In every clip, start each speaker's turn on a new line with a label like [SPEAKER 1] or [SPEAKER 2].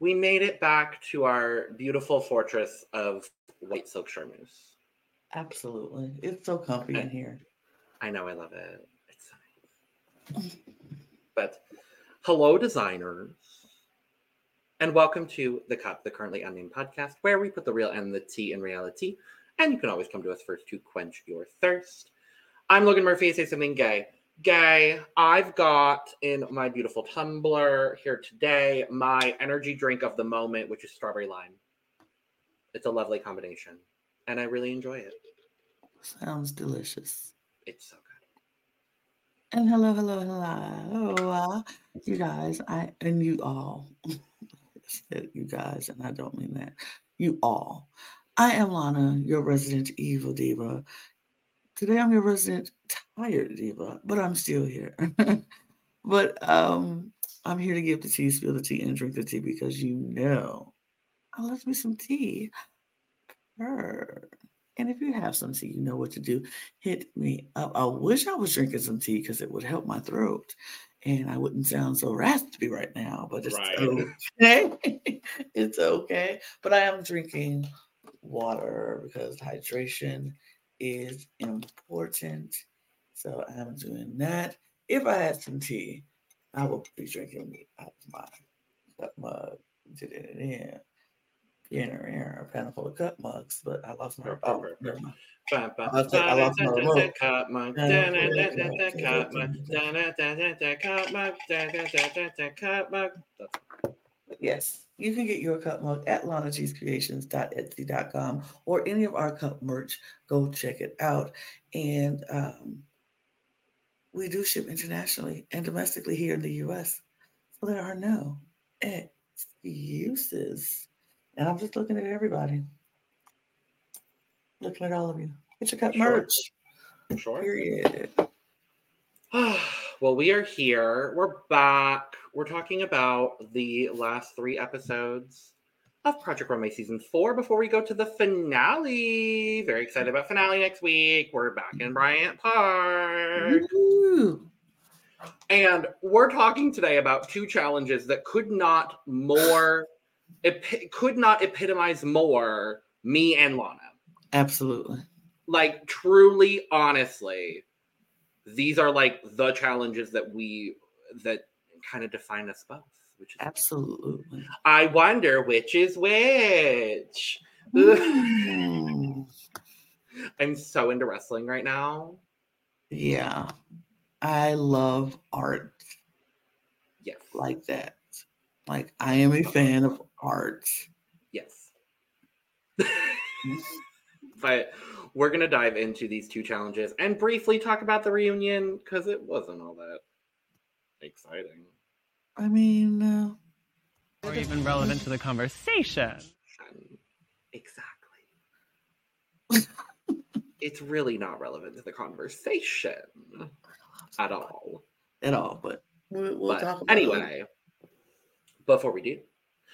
[SPEAKER 1] We made it back to our beautiful fortress of white silk charmeuse.
[SPEAKER 2] Absolutely. It's so comfy in here.
[SPEAKER 1] I know, I love it. It's nice. but hello, designers, and welcome to The Cup, the currently unnamed podcast, where we put the real and the tea in reality. And you can always come to us first to quench your thirst. I'm Logan Murphy. Say something gay. Gay. I've got in my beautiful tumbler here today my energy drink of the moment, which is strawberry lime. It's a lovely combination, and I really enjoy it.
[SPEAKER 2] Sounds delicious.
[SPEAKER 1] It's so good.
[SPEAKER 2] And hello, hello, hello, uh, you guys. I and you all. you guys, and I don't mean that. You all. I am Lana, your resident evil diva. Today I'm your resident tired diva, but I'm still here. but um, I'm here to give the tea, spill the tea, and drink the tea because you know I love me some tea. Purr. And if you have some tea, you know what to do. Hit me up. I wish I was drinking some tea because it would help my throat and I wouldn't sound so raspy right now, but it's
[SPEAKER 1] Right.
[SPEAKER 2] okay. it's okay. But I am drinking water because hydration is important. So I'm doing that. If I had some tea, I would be drinking it out of my cup mug. Did it in in or in a panel full of cup mugs, but I lost my oh, never mind.
[SPEAKER 1] Ba, ba,
[SPEAKER 2] I'll take- I lost my remote.
[SPEAKER 1] Cup mug, cup mug, cup
[SPEAKER 2] yes, you can get your cup mug at lanagcreations.etsy.com or any of our cup merch. Go check it out. And um, we do ship internationally and domestically here in the US. So there are no excuses. And I'm just looking at everybody. Looking at all of you. Get your cup
[SPEAKER 1] Sure.
[SPEAKER 2] merch.
[SPEAKER 1] Sure.
[SPEAKER 2] Period.
[SPEAKER 1] well, we are here. We're back. We're talking about the last three episodes of Project Runway season four before we go to the finale. Very excited about finale next week. We're back in Bryant Park. And we're talking today about two challenges that could not more epi- could not epitomize more me and Lana.
[SPEAKER 2] Absolutely.
[SPEAKER 1] Like truly honestly, these are like the challenges that we that kind of define us both, which is
[SPEAKER 2] Absolutely.
[SPEAKER 1] I wonder which is which.
[SPEAKER 2] Mm.
[SPEAKER 1] I'm so into wrestling right now.
[SPEAKER 2] Yeah. I love art
[SPEAKER 1] Yes.
[SPEAKER 2] like that. Like I am a fan of art.
[SPEAKER 1] Yes. but we're going to dive into these two challenges and briefly talk about the reunion because it wasn't all that exciting.
[SPEAKER 2] I mean, uh,
[SPEAKER 3] or even relevant to the conversation.
[SPEAKER 1] Exactly. it's really not relevant to the conversation at all.
[SPEAKER 2] at all, but we'll, we'll
[SPEAKER 1] But
[SPEAKER 2] talk about it.
[SPEAKER 1] anyway, before we do,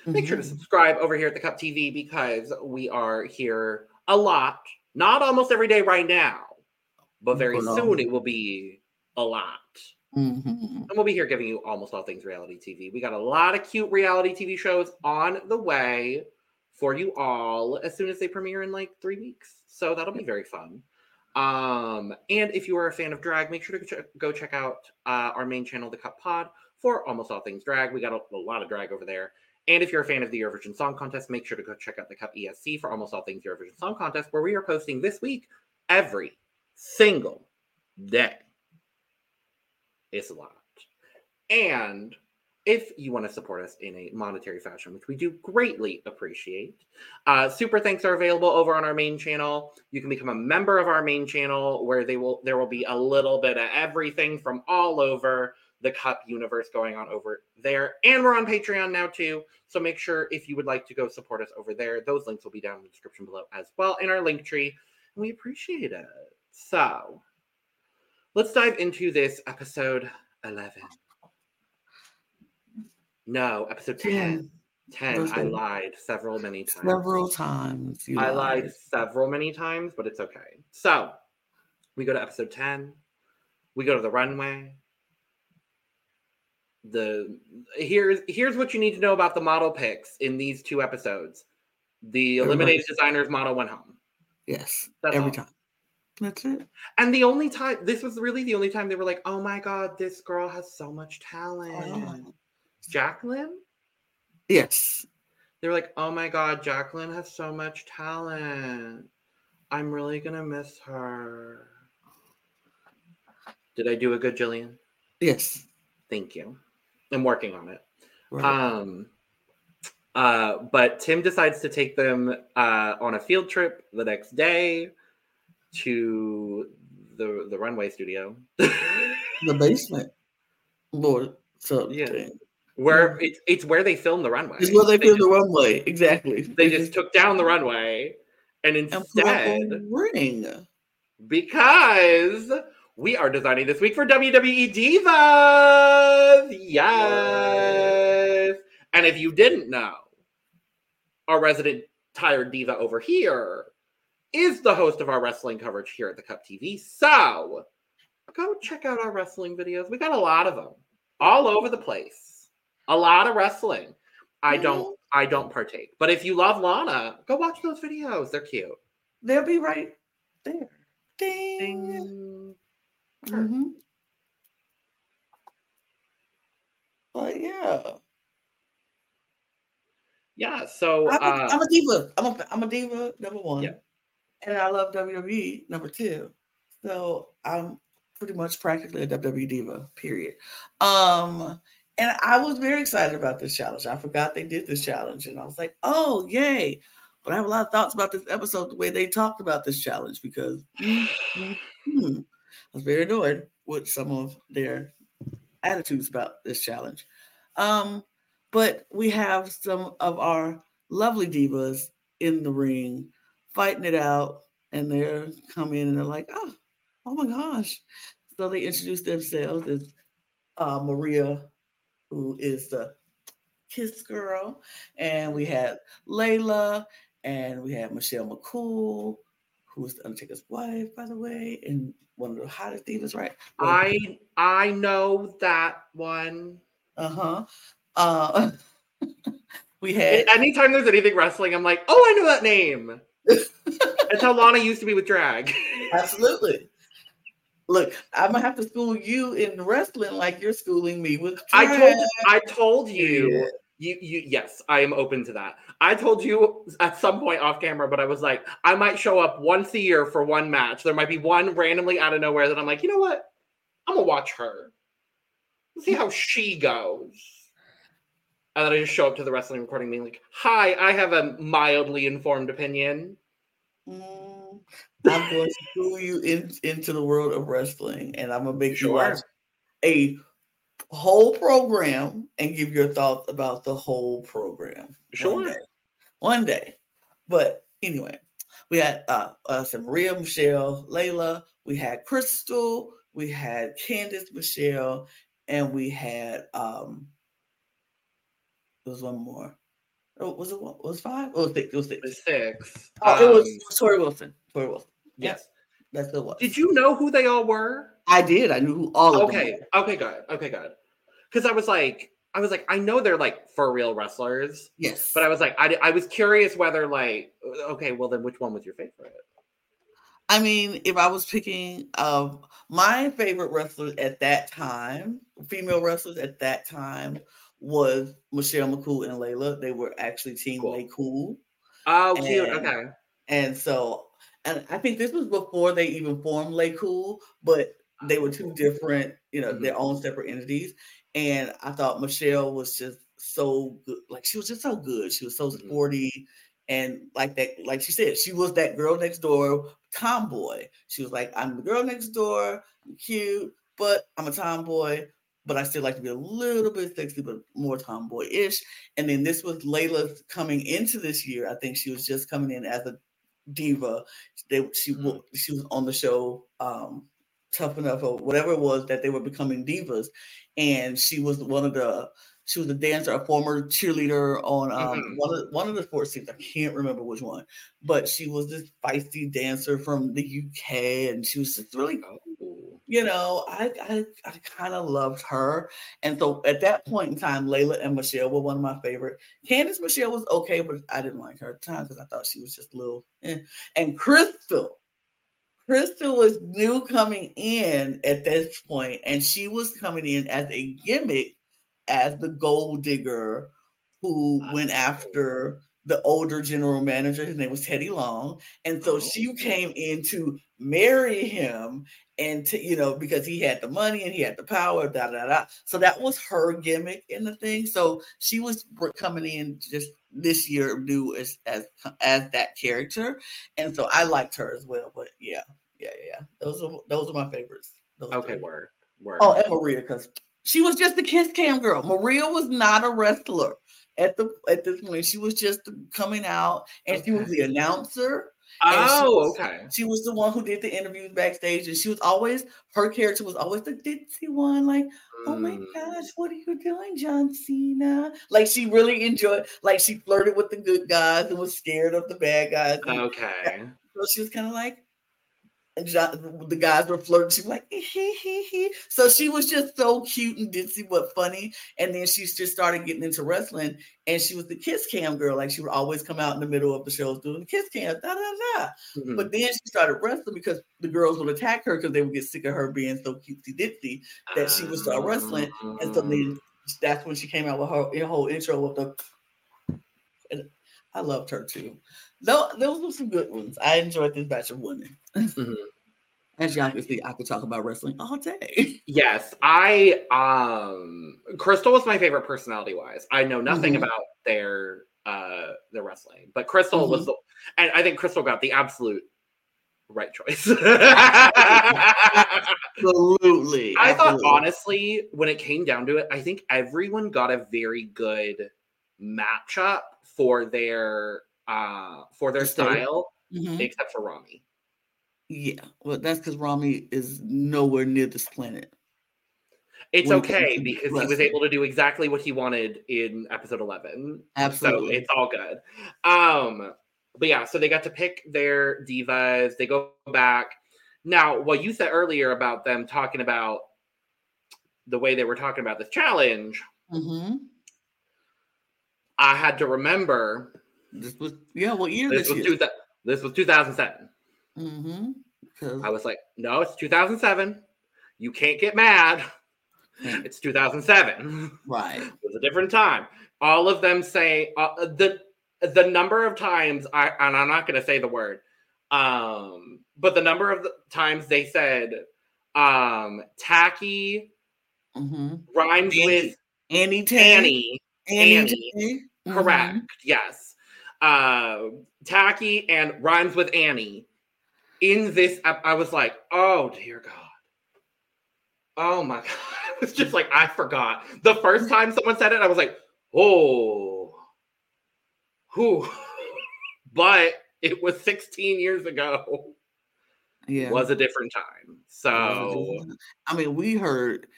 [SPEAKER 1] make sure to
[SPEAKER 2] Mhm.
[SPEAKER 1] subscribe over here at the Cup TV because we are here a lot. Not almost every day right now, but very
[SPEAKER 2] But, um,
[SPEAKER 1] soon it will be a lot.
[SPEAKER 2] Mhm.
[SPEAKER 1] And we'll be here giving you almost all things reality TV. We got a lot of cute reality TV shows on the way for you all as soon as they premiere in like three weeks. So that'll be very fun. Um, and if you are a fan of drag, make sure to go check, go check out uh, our main channel, The Cup Pod, for almost all things drag. We got a, a lot of drag over there. And if you're a fan of the Eurovision Song Contest, make sure to go check out the Cup ESC for almost all things Eurovision Song Contest, where we are posting this week every single day. It's a lot. And if you want to support us in a monetary fashion, which we do greatly appreciate, uh, super thanks are available over on our main channel. You can become a member of our main channel, where they will there will be a little bit of everything from all over the Cup universe going on over there. And we're on Patreon now too. So make sure if you would like to go support us over there, those links will be down in the description below as well in our link tree. And we appreciate it. So let's dive into this episode 11. No, episode 10. 10. I lied several many times.
[SPEAKER 2] several times. You
[SPEAKER 1] I
[SPEAKER 2] lied.
[SPEAKER 1] lied several many times, but it's okay. So we go to episode 10. We go to the runway. the here's here's what you need to know about the model picks in these two episodes. The eliminated designers model went home.
[SPEAKER 2] Yes,
[SPEAKER 1] That's
[SPEAKER 2] every
[SPEAKER 1] all.
[SPEAKER 2] time. That's it.
[SPEAKER 1] And the only time this was really the only time they were like, "Oh my god, this girl has so much talent."
[SPEAKER 2] Oh.
[SPEAKER 1] Jacqueline?
[SPEAKER 2] Yes.
[SPEAKER 1] They were like, "Oh my god, Jacqueline has so much talent. I'm really going to miss her." Did I do a good Jillian?
[SPEAKER 2] Yes.
[SPEAKER 1] Thank you. I'm working on it.
[SPEAKER 2] Right.
[SPEAKER 1] Um, uh, but Tim decides to take them uh, on a field trip the next day to the the runway studio,
[SPEAKER 2] the basement. Lord. So
[SPEAKER 1] Yeah. where it's it's where they film the runway.
[SPEAKER 2] It's where they
[SPEAKER 1] They
[SPEAKER 2] build
[SPEAKER 1] just,
[SPEAKER 2] the runway. Exactly.
[SPEAKER 1] they just took down the runway, and
[SPEAKER 2] and put up
[SPEAKER 1] instead,
[SPEAKER 2] ring.
[SPEAKER 1] because we are designing this week for WWE Divas, yes. And if you didn't know, our resident tired diva over here is the host of our wrestling coverage here at the Cup TV. So go check out our wrestling videos. We got a lot of them all over the place. A lot of wrestling. I don't I don't partake. But if you love Lana, go watch those videos. They're cute.
[SPEAKER 2] They'll be right there. Ding.
[SPEAKER 1] Ding.
[SPEAKER 2] Mhm. But yeah,
[SPEAKER 1] Yeah, so
[SPEAKER 2] I'm, a,
[SPEAKER 1] uh,
[SPEAKER 2] I'm a diva. I'm a, I'm a diva. Number one,
[SPEAKER 1] Yeah.
[SPEAKER 2] And I love WWE. Number two, so I'm pretty much practically a WWE diva. Period. Um, and I was very excited about this challenge. I forgot they did this challenge, and I was like, oh yay! But I have a lot of thoughts about this episode, the way they talked about this challenge, because mm, mm, mm, I was very annoyed with some of their attitudes about this challenge. Um, but we have some of our lovely divas in the ring fighting it out, and they're coming in and they're like, oh, oh my gosh. So they introduce themselves as uh, Maria, who is the kiss girl, and we had Layla, and we had Michelle McCool, who's the Undertaker's wife, by the way, and one of the hottest divas, right?
[SPEAKER 1] I I know that one.
[SPEAKER 2] uh-huh. Uh we had
[SPEAKER 1] Anytime there's anything wrestling, I'm like, oh, I know that name. That's how Lana used to be with drag.
[SPEAKER 2] absolutely. Look, I'm gonna have to school you in wrestling like you're schooling me with.
[SPEAKER 1] I told. I told you,
[SPEAKER 2] Yeah.
[SPEAKER 1] you you yes, I am open to that. I told you at some point off camera, but I was like, I might show up once a year for one match. There might be one randomly out of nowhere that I'm like, you know what? I'm gonna watch her. See how she goes. And then I just show up to the wrestling recording being like, hi, I have a mildly informed opinion.
[SPEAKER 2] Mm, I'm going to school you in, into the world of wrestling, and I'm gonna make you watch a whole program and give your thoughts about the whole program. one
[SPEAKER 1] Sure.
[SPEAKER 2] day. One day. But anyway, we had uh, us and Maria Michelle, Layla, we had Kristal, we had Candice Michelle, and we had um was one more. Oh, was it one? Was it five? Oh, it was six. It was six.
[SPEAKER 1] The six.
[SPEAKER 2] Oh, it was,
[SPEAKER 1] Um,
[SPEAKER 2] it was Torrie Wilson. Torrie Wilson.
[SPEAKER 1] yes.
[SPEAKER 2] That's the one.
[SPEAKER 1] Did you know who they all were?
[SPEAKER 2] I did. I knew who all of them.
[SPEAKER 1] Okay.
[SPEAKER 2] were.
[SPEAKER 1] Okay, good. Okay, good. Because I was like, I was like, I know they're like for real wrestlers,
[SPEAKER 2] Yes.
[SPEAKER 1] but I was like, I, I was curious whether like, okay, well then which one was your favorite?
[SPEAKER 2] I mean, if I was picking um my favorite wrestlers at that time, female wrestlers at that time was Michelle McCool and Layla. They were actually team
[SPEAKER 1] Cool.
[SPEAKER 2] Lay Cool.
[SPEAKER 1] Oh, cute.
[SPEAKER 2] And-
[SPEAKER 1] Okay.
[SPEAKER 2] And so and I think this was before they even formed Lay Cool, but they were two different, you know, their own separate entities. And I thought Michelle was just so good. Like she was just so good. She was so
[SPEAKER 1] Mhm.
[SPEAKER 2] sporty. And like that, like she said, she was that girl next door tomboy. She was like, I'm the girl next door, I'm cute, but I'm a tomboy, but I still like to be a little bit sexy, but more tomboy-ish. And then this was Layla coming into this year. I think she was just coming in as a diva. They she wa- she was on the show um tough enough or whatever it was that they were becoming divas and she was one of the she was a dancer a former cheerleader on um
[SPEAKER 1] Mhm.
[SPEAKER 2] one of one of the sports teams i can't remember which one but she was this feisty dancer from the uk and she was just really
[SPEAKER 1] Oh.
[SPEAKER 2] You know, I I, I kind of loved her. And so at that point in time, Layla and Michelle were one of my favorite. Candice Michelle was okay, but I didn't like her at the time because I thought she was just a little. Eh. And Kristal, Kristal was new coming in at this point, and she was coming in as a gimmick as the gold digger who went after the older general manager. His name was Teddy Long. And so oh, she
[SPEAKER 1] Oh.
[SPEAKER 2] came in to marry him and to, you know, because he had the money and he had the power, da da da. So that was her gimmick in the thing. So she was coming in just this year new as as as that character. And so I liked her as well. But yeah, yeah, yeah. Those are those are my favorites. Those
[SPEAKER 1] Okay,
[SPEAKER 2] three.
[SPEAKER 1] word. Word.
[SPEAKER 2] Oh, and Maria, because she was just the kiss cam girl. Maria was not a wrestler at the at this point. She was just coming out, and she was the announcer. and she
[SPEAKER 1] oh,
[SPEAKER 2] was-
[SPEAKER 1] okay.
[SPEAKER 2] She was the one who did the interviews backstage, and she was always her character was always the ditzy one, like, "Oh my
[SPEAKER 1] Mm.
[SPEAKER 2] gosh, what are you doing, John Cena?" Like she really enjoyed, like she flirted with the good guys and was scared of the bad guys.
[SPEAKER 1] Okay.
[SPEAKER 2] so she was kind of like, and John, the guys were flirting. She was like, "Eh, hee, hee, hee." so she was just so cute and ditzy but funny. And then she just started getting into wrestling, and she was the kiss cam girl. Like she would always come out in the middle of the shows doing the kiss cam, da da da.
[SPEAKER 1] Mhm.
[SPEAKER 2] But then she started wrestling because the girls would attack her because they would get sick of her being so cutesy ditzy. that she would start wrestling, And so then that's when she came out with her, her whole intro with the. And I loved her too. Though those were some good ones. I enjoyed this batch of women.
[SPEAKER 1] Mhm.
[SPEAKER 2] As y'all can see, I could talk about wrestling all day.
[SPEAKER 1] Yes, I um Kristal was my favorite personality wise. I know nothing
[SPEAKER 2] Mhm.
[SPEAKER 1] about their uh their wrestling, but Kristal was
[SPEAKER 2] Mhm.
[SPEAKER 1] the and I think Kristal got the absolute right choice.
[SPEAKER 2] Absolutely.
[SPEAKER 1] I thought
[SPEAKER 2] absolutely.
[SPEAKER 1] honestly, when it came down to it, I think everyone got a very good matchup for their uh for their style,
[SPEAKER 2] Mhm.
[SPEAKER 1] except for Rami.
[SPEAKER 2] Yeah, well, that's because Rami is nowhere near this planet.
[SPEAKER 1] It's
[SPEAKER 2] When
[SPEAKER 1] okay because he was able to do exactly what he wanted in episode 11.
[SPEAKER 2] Absolutely.
[SPEAKER 1] So it's all good. Um, but yeah, so they got to pick their divas. They go back. Now, what you said earlier about them talking about the way they were talking about this challenge,
[SPEAKER 2] Mhm.
[SPEAKER 1] I had to remember
[SPEAKER 2] This was yeah. What year
[SPEAKER 1] this
[SPEAKER 2] this,
[SPEAKER 1] was
[SPEAKER 2] year?
[SPEAKER 1] two, this was 2007.
[SPEAKER 2] Mm-hmm.
[SPEAKER 1] I was like, no, it's 2007. You can't get mad. It's 2007.
[SPEAKER 2] right.
[SPEAKER 1] It was a different time. All of them say uh, the the number of times I and I'm not going to say the word, um, but the number of the times they said um, tacky
[SPEAKER 2] Mm-hmm.
[SPEAKER 1] rhymes
[SPEAKER 2] Annie.
[SPEAKER 1] with
[SPEAKER 2] Annie Tay.
[SPEAKER 1] Annie.
[SPEAKER 2] Annie.
[SPEAKER 1] Annie.
[SPEAKER 2] Mhm.
[SPEAKER 1] Correct. Yes. Uh, tacky and rhymes with Annie. In this, I, I was like, oh dear God. Oh my God. I was just like, I forgot. The first time someone said it, I was like, oh. Whew. But it was 16 years ago.
[SPEAKER 2] Yeah.
[SPEAKER 1] Was a different time.
[SPEAKER 2] It was a
[SPEAKER 1] So.
[SPEAKER 2] I mean, we heard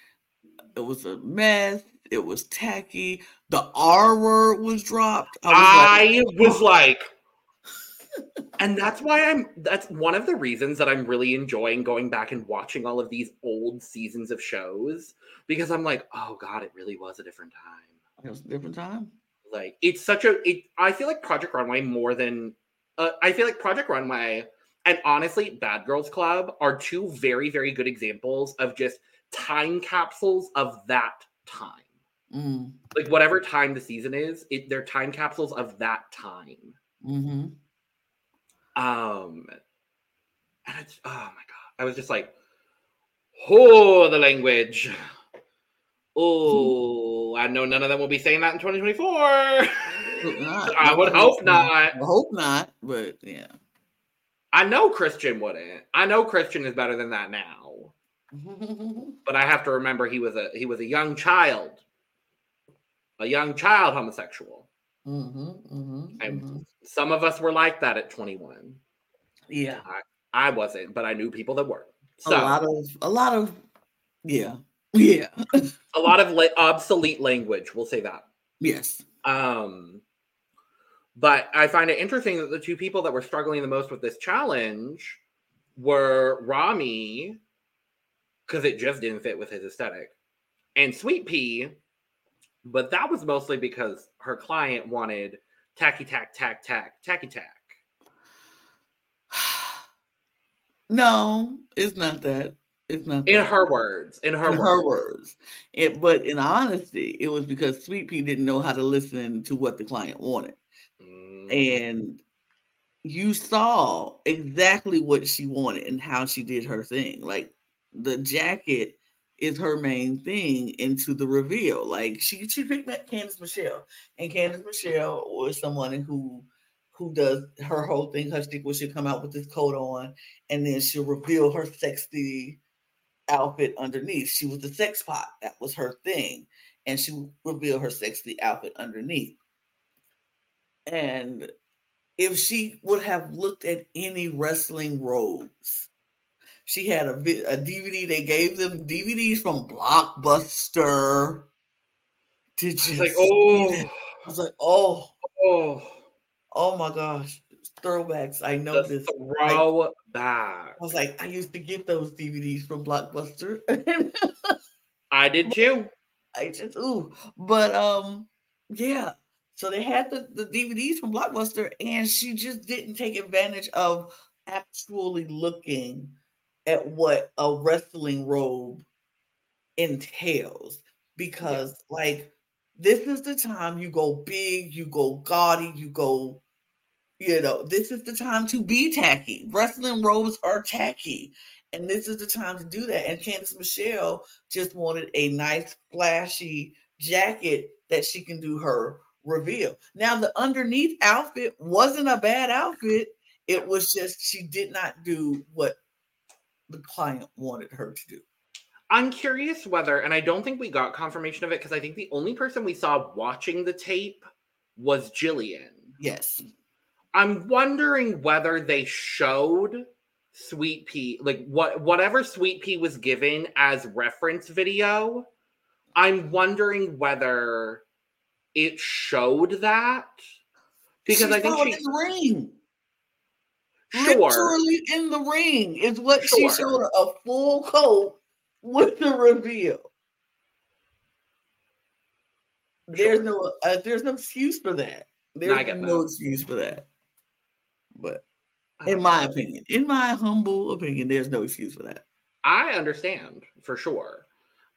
[SPEAKER 2] it was a mess. It was tacky. The R word was dropped.
[SPEAKER 1] I
[SPEAKER 2] like,
[SPEAKER 1] was like, and that's why I'm. That's one of the reasons that I'm really enjoying going back and watching all of these old seasons of shows because I'm like, oh god, it really was a different time.
[SPEAKER 2] it was a different time.
[SPEAKER 1] Like it's such a. It. I feel like Project Runway more than. Uh, I feel like Project Runway and honestly, Bad Girls Club are two very very good examples of just time capsules of that time.
[SPEAKER 2] Mm,
[SPEAKER 1] Like whatever time the season is, it, they're time capsules of that time.
[SPEAKER 2] hmm
[SPEAKER 1] Um, and it's oh my god, I was just like, oh, the language. Oh, I know none of them will be saying that in 2024. I would hope not.
[SPEAKER 2] I hope not, but yeah.
[SPEAKER 1] I know Christian wouldn't. I know Christian is better than that now, but I have to remember he was a he was a young child, a young child homosexual.
[SPEAKER 2] hmm hmm
[SPEAKER 1] And some of us were like that at 21.
[SPEAKER 2] Yeah.
[SPEAKER 1] I wasn't, but I knew people that were.
[SPEAKER 2] A lot of a lot of yeah. Yeah.
[SPEAKER 1] a lot of la- obsolete language we'll say that
[SPEAKER 2] yes.
[SPEAKER 1] um but i find it interesting that the two people that were struggling the most with this challenge were rami because it just didn't fit with his aesthetic. And Sweet Pea, but that was mostly because her client wanted tacky tack tack tack tacky tack.
[SPEAKER 2] No, it's not that. It's not
[SPEAKER 1] In
[SPEAKER 2] that.
[SPEAKER 1] her words, in her
[SPEAKER 2] in
[SPEAKER 1] words.
[SPEAKER 2] her words. It, but in honesty, it was because Sweet Pea didn't know how to listen to what the client wanted.
[SPEAKER 1] Mm,
[SPEAKER 2] And you saw exactly what she wanted and how she did her thing. Like the jacket is her main thing into the reveal. Like she she picked that Candice Michelle, and Candice Michelle was someone who who does her whole thing. Her stick was she'll come out with this coat on, and then she'll reveal her sexy outfit underneath. She was the sex pot. That was her thing, and she would reveal her sexy outfit underneath. And if she would have looked at any wrestling robes, she had a, a DVD. They gave them DVDs from Blockbuster. Did you?
[SPEAKER 1] like, oh.
[SPEAKER 2] I was like, oh,
[SPEAKER 1] oh,
[SPEAKER 2] oh my gosh, throwbacks. I know
[SPEAKER 1] the
[SPEAKER 2] this.
[SPEAKER 1] throwback.
[SPEAKER 2] I was like, I used to get those DVDs from Blockbuster.
[SPEAKER 1] I did too.
[SPEAKER 2] I just ooh, but um, yeah. So they had the, the DVDs from Blockbuster, and she just didn't take advantage of actually looking at what a wrestling robe entails. Because, like, this is the time you go big, you go gaudy, you go, you know, this is the time to be tacky. Wrestling robes are tacky. And this is the time to do that. And Candice Michelle just wanted a nice, flashy jacket that she can do her reveal. Now, the underneath outfit wasn't a bad outfit. It was just she did not do what the client wanted her to do.
[SPEAKER 1] I'm curious whether, and I don't think we got confirmation of it because I think the only person we saw watching the tape was Jillian.
[SPEAKER 2] Yes.
[SPEAKER 1] I'm wondering whether they showed Sweet Pea, like what whatever Sweet Pea was given as reference video. I'm wondering whether it showed that because
[SPEAKER 2] She
[SPEAKER 1] I think she
[SPEAKER 2] ring.
[SPEAKER 1] Sure
[SPEAKER 2] Literally in the ring is what she showed her, a full coat with the reveal. There's no uh, there's no excuse for that. There's
[SPEAKER 1] get
[SPEAKER 2] no excuse for that. But in my
[SPEAKER 1] know.
[SPEAKER 2] opinion, in my humble opinion, there's no excuse for that.
[SPEAKER 1] I understand for sure.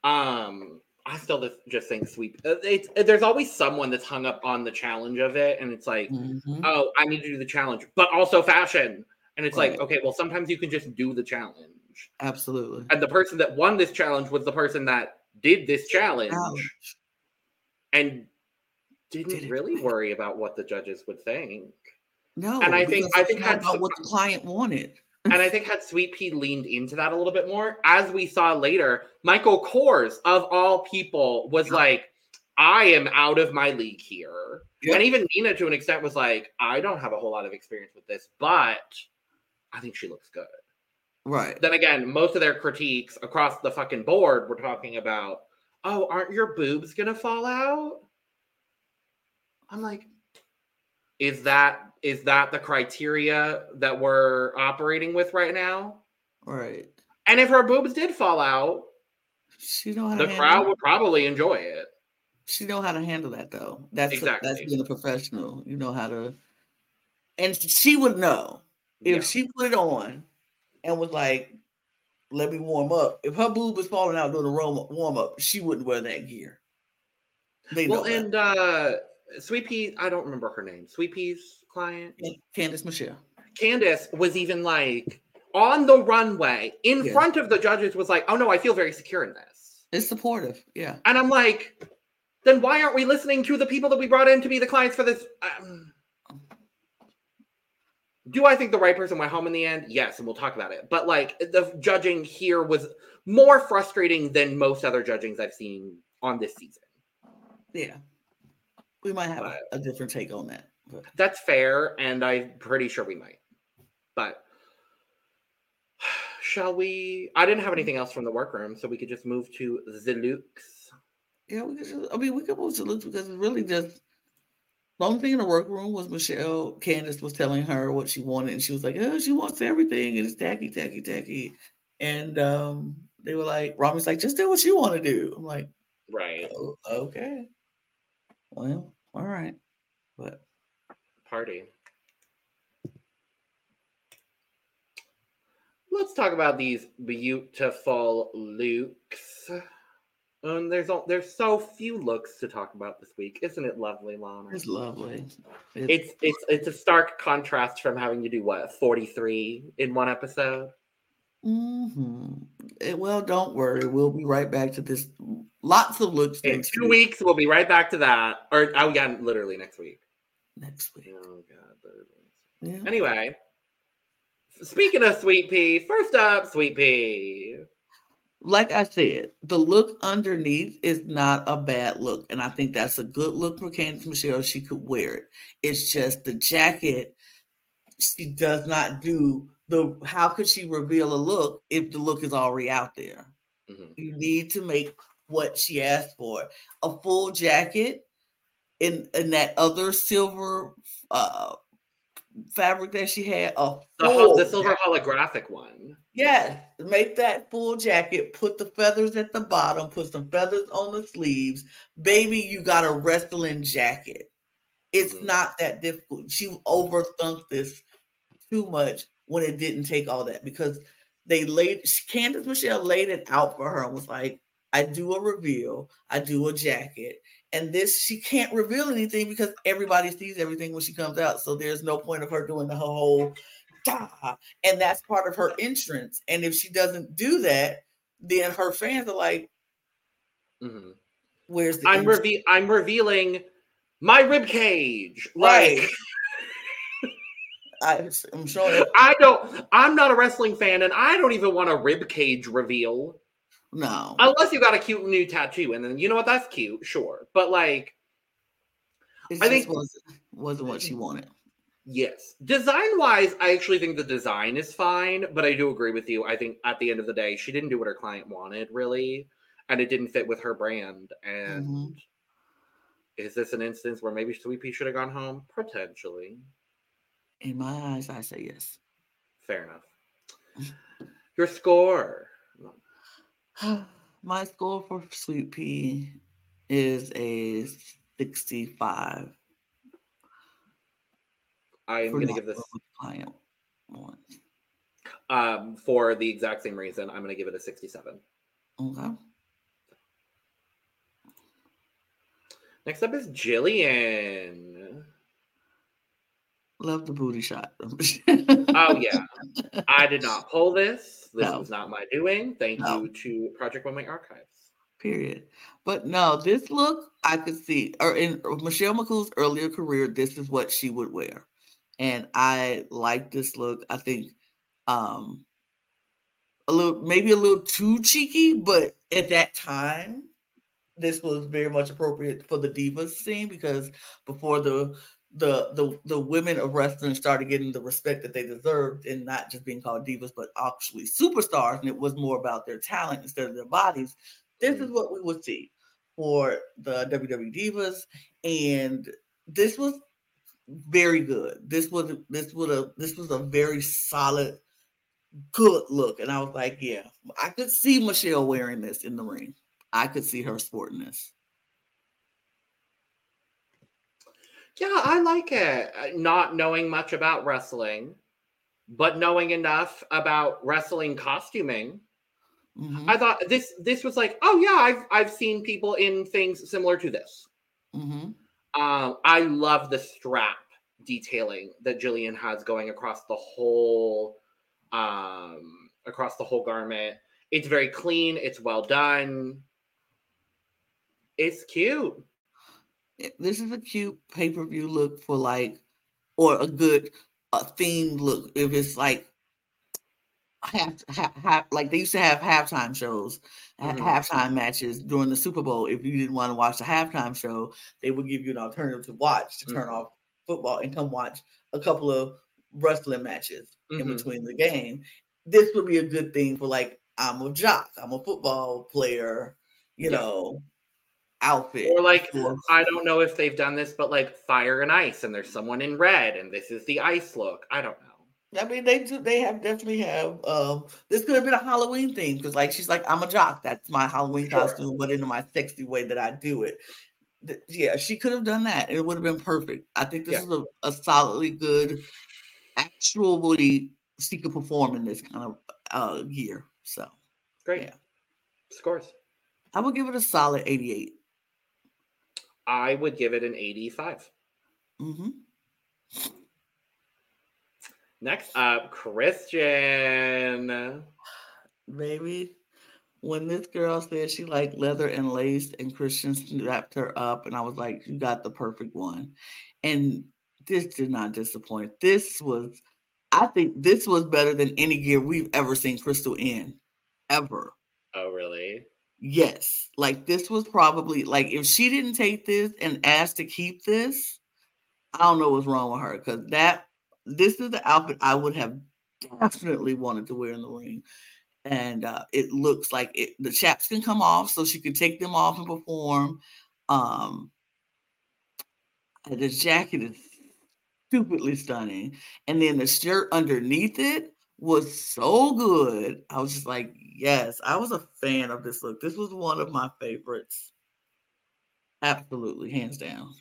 [SPEAKER 1] Um, I still just, just think sweep. uh, It's there's always someone that's hung up on the challenge of it, and it's like,
[SPEAKER 2] Mhm.
[SPEAKER 1] oh, I need to do the challenge, but also fashion, and it's like, okay, well, sometimes you can just do the challenge,
[SPEAKER 2] Absolutely.
[SPEAKER 1] and the person that won this challenge was the person that did this challenge and didn't
[SPEAKER 2] Did
[SPEAKER 1] really
[SPEAKER 2] right.
[SPEAKER 1] worry about what the judges would think.
[SPEAKER 2] No,
[SPEAKER 1] And I think- I think
[SPEAKER 2] about
[SPEAKER 1] some-
[SPEAKER 2] what the client wanted.
[SPEAKER 1] And I think had Sweet Pea leaned into that a little bit more, as we saw later, Michael Kors of all people was
[SPEAKER 2] Yeah.
[SPEAKER 1] like, I am out of my league here.
[SPEAKER 2] Yep.
[SPEAKER 1] And even Nina to an extent was like, I don't have a whole lot of experience with this, but I think she looks good.
[SPEAKER 2] Right.
[SPEAKER 1] Then again, most of their critiques across the fucking board were talking about, oh, aren't your boobs gonna fall out? I'm like, is that is that the criteria that we're operating with right now?
[SPEAKER 2] Right.
[SPEAKER 1] And if her boobs did fall out,
[SPEAKER 2] She know how
[SPEAKER 1] the
[SPEAKER 2] to
[SPEAKER 1] crowd would probably enjoy it.
[SPEAKER 2] she know how to handle that though. That's that's being a professional. You know how to and she would know if
[SPEAKER 1] Yeah.
[SPEAKER 2] she put it on and was like, let me warm up. If her boob was falling out during the warm up, she wouldn't wear that gear. They
[SPEAKER 1] Well, and uh Sweet Pea, I don't remember her name. Sweet Pea's client,
[SPEAKER 2] And Candice Michelle.
[SPEAKER 1] Candice, was even like on the runway in
[SPEAKER 2] Yeah.
[SPEAKER 1] front of the judges, was like, "Oh no, I feel very secure in this."
[SPEAKER 2] It's supportive. Yeah.
[SPEAKER 1] And I'm like, then why aren't we listening to the people that we brought in to be the clients for this? Um, do I think the right person went home in the end? Yes, and we'll talk about it. But like the judging here was more frustrating than most other judgings I've seen on this season.
[SPEAKER 2] Yeah. We might have a, different take on that. But
[SPEAKER 1] That's fair, and I'm pretty sure we might. But shall we? I didn't have anything else from the workroom, so we could just move to the looks.
[SPEAKER 2] yeah, we could just, I mean we could move to looks because it's really just the only thing in the workroom was Michelle Candice was telling her what she wanted, and she was like, Oh, she wants everything, and it's tacky, tacky, tacky. And um they were like, Rami's like, just do what you want to do. I'm like,
[SPEAKER 1] Right.
[SPEAKER 2] oh, okay. Well, all right. But
[SPEAKER 1] Party. Let's talk about these beautiful looks. Um, there's all, there's so few looks to talk about this week, isn't it lovely, Lana?
[SPEAKER 2] it's lovely. It's,
[SPEAKER 1] It's it's it's a stark contrast from having to do what 43 in one episode.
[SPEAKER 2] mhm. Eh, well, don't worry. We'll be right back to this. Lots of looks
[SPEAKER 1] In two
[SPEAKER 2] week.
[SPEAKER 1] weeks, we'll be right back to that. Or oh yeah, literally next week.
[SPEAKER 2] Next week.
[SPEAKER 1] Oh god, literally.
[SPEAKER 2] Yeah.
[SPEAKER 1] Anyway, speaking of Sweet Pea, first up, Sweet Pea.
[SPEAKER 2] like I said, the look underneath is not a bad look. And I think that's a good look for Candice Michelle. She could wear it. It's just the jacket, she does not do the how could she reveal a look if the look is already out there?
[SPEAKER 1] Mhm.
[SPEAKER 2] You need to make what she asked for. A full jacket in in that other silver uh fabric that she had. A
[SPEAKER 1] The,
[SPEAKER 2] full
[SPEAKER 1] the silver holographic one.
[SPEAKER 2] Yes, make that full jacket, put the feathers at the bottom, put some feathers on the sleeves. Baby, you got a wrestling jacket. It's
[SPEAKER 1] Mhm.
[SPEAKER 2] not that difficult. She overthunk this too much when it didn't take all that because they laid Candice Michelle laid it out for her and was like, I do a reveal, I do a jacket. And this she can't reveal anything because everybody sees everything when she comes out. So there's no point of her doing the whole "Dah," and that's part of her entrance. And if she doesn't do that, then her fans are like,
[SPEAKER 1] mm-hmm.
[SPEAKER 2] "Where's the?"
[SPEAKER 1] I'm
[SPEAKER 2] entrance?"
[SPEAKER 1] reve- I'm revealing my rib cage.
[SPEAKER 2] Right.
[SPEAKER 1] Like
[SPEAKER 2] I, I'm showing it.
[SPEAKER 1] I don't. I'm not a wrestling fan, and I don't even want a rib cage reveal
[SPEAKER 2] No,
[SPEAKER 1] unless you got a cute new tattoo, and then you know what? That's cute, sure. But like,
[SPEAKER 2] it
[SPEAKER 1] I think-
[SPEAKER 2] wasn't wasn't what she wanted.
[SPEAKER 1] yes, design wise, I actually think the design is fine. But I do agree with you. I think at the end of the day, she didn't do what her client wanted, really, and it didn't fit with her brand. And
[SPEAKER 2] Mhm.
[SPEAKER 1] is this an instance where maybe Sweet Pea should have gone home? Potentially.
[SPEAKER 2] In my eyes, I say yes.
[SPEAKER 1] Fair enough. Your score.
[SPEAKER 2] My score for Sweet Pea is a 65.
[SPEAKER 1] I am going to give this
[SPEAKER 2] going with the client one.
[SPEAKER 1] um, for the exact same reason. I'm going to give it a 67.
[SPEAKER 2] Okay.
[SPEAKER 1] Next up is Jillian.
[SPEAKER 2] Love the booty shot.
[SPEAKER 1] Oh, yeah. I did not pull this. This
[SPEAKER 2] No.
[SPEAKER 1] was not my doing. Thank
[SPEAKER 2] No.
[SPEAKER 1] you to Project Woman Archives.
[SPEAKER 2] Period. But no, this look I could see, or in Michelle McCool's earlier career, this is what she would wear, and I like this look. I think um a little, maybe a little too cheeky, but at that time, this was very much appropriate for the divas scene because before the the the the women of wrestling started getting the respect that they deserved and not just being called divas but actually superstars and it was more about their talent instead of their bodies this is mm-hmm. what we would see for the WWE divas and this was very good. This was this was a this was a very solid good look and I was like yeah I could see Michelle wearing this in the ring. I could see her sporting this
[SPEAKER 1] Yeah, I like it. Uh, Not knowing much about wrestling, but knowing enough about wrestling costuming.
[SPEAKER 2] Mhm,
[SPEAKER 1] I thought this this was like, oh yeah, I've I've seen people in things similar to this.
[SPEAKER 2] mhm.
[SPEAKER 1] Um, I love the strap detailing that Jillian has going across the whole um across the whole garment. It's very clean, it's well done. It's cute.
[SPEAKER 2] This is a cute pay-per-view look for like or a good uh, themed look if it's like half, half, half like they used to have halftime shows
[SPEAKER 1] Mhm.
[SPEAKER 2] halftime matches during the super bowl if you didn't want to watch the halftime show they would give you an alternative to watch to turn
[SPEAKER 1] Mhm.
[SPEAKER 2] off football and come watch a couple of wrestling matches in
[SPEAKER 1] Mhm.
[SPEAKER 2] between the game this would be a good thing for like i'm a jock i'm a football player you
[SPEAKER 1] Yeah.
[SPEAKER 2] know outfit
[SPEAKER 1] Or like I don't know if they've done this, but like fire and ice, and there's someone in red, and this is the ice look. I don't know.
[SPEAKER 2] I mean, they do. They have definitely have. Um, this could have been a Halloween theme because, like, she's like, "I'm a jock. That's my Halloween
[SPEAKER 1] Sure.
[SPEAKER 2] costume, but in my sexy way that I do it." Th- Yeah, she could have done that. It would have been perfect. I think this
[SPEAKER 1] Yeah.
[SPEAKER 2] is a, a solidly good, actually, she could perform in this kind of uh year. So
[SPEAKER 1] Great.
[SPEAKER 2] Yeah.
[SPEAKER 1] Scores.
[SPEAKER 2] I would give it a solid 88.
[SPEAKER 1] I would give it an 85.
[SPEAKER 2] hmm
[SPEAKER 1] Next up, Christian.
[SPEAKER 2] Baby, when this girl said she liked leather and lace, and Christian wrapped her up, and I was like, "You got the perfect one." And this did not disappoint. This was, I think, this was better than any gear we've ever seen Kristal in, ever.
[SPEAKER 1] Oh, really?
[SPEAKER 2] Yes, like this was probably like if she didn't take this and ask to keep this, I don't know what's wrong with her because that this is the outfit I would have definitely wanted to wear in the ring. And uh, it looks like it, the chaps can come off, so she can take them off and perform. Um, the jacket is stupidly stunning, and then the shirt underneath it was so good. I was just like, yes, I was a fan of this look. This was one of my favorites. Absolutely, hands down.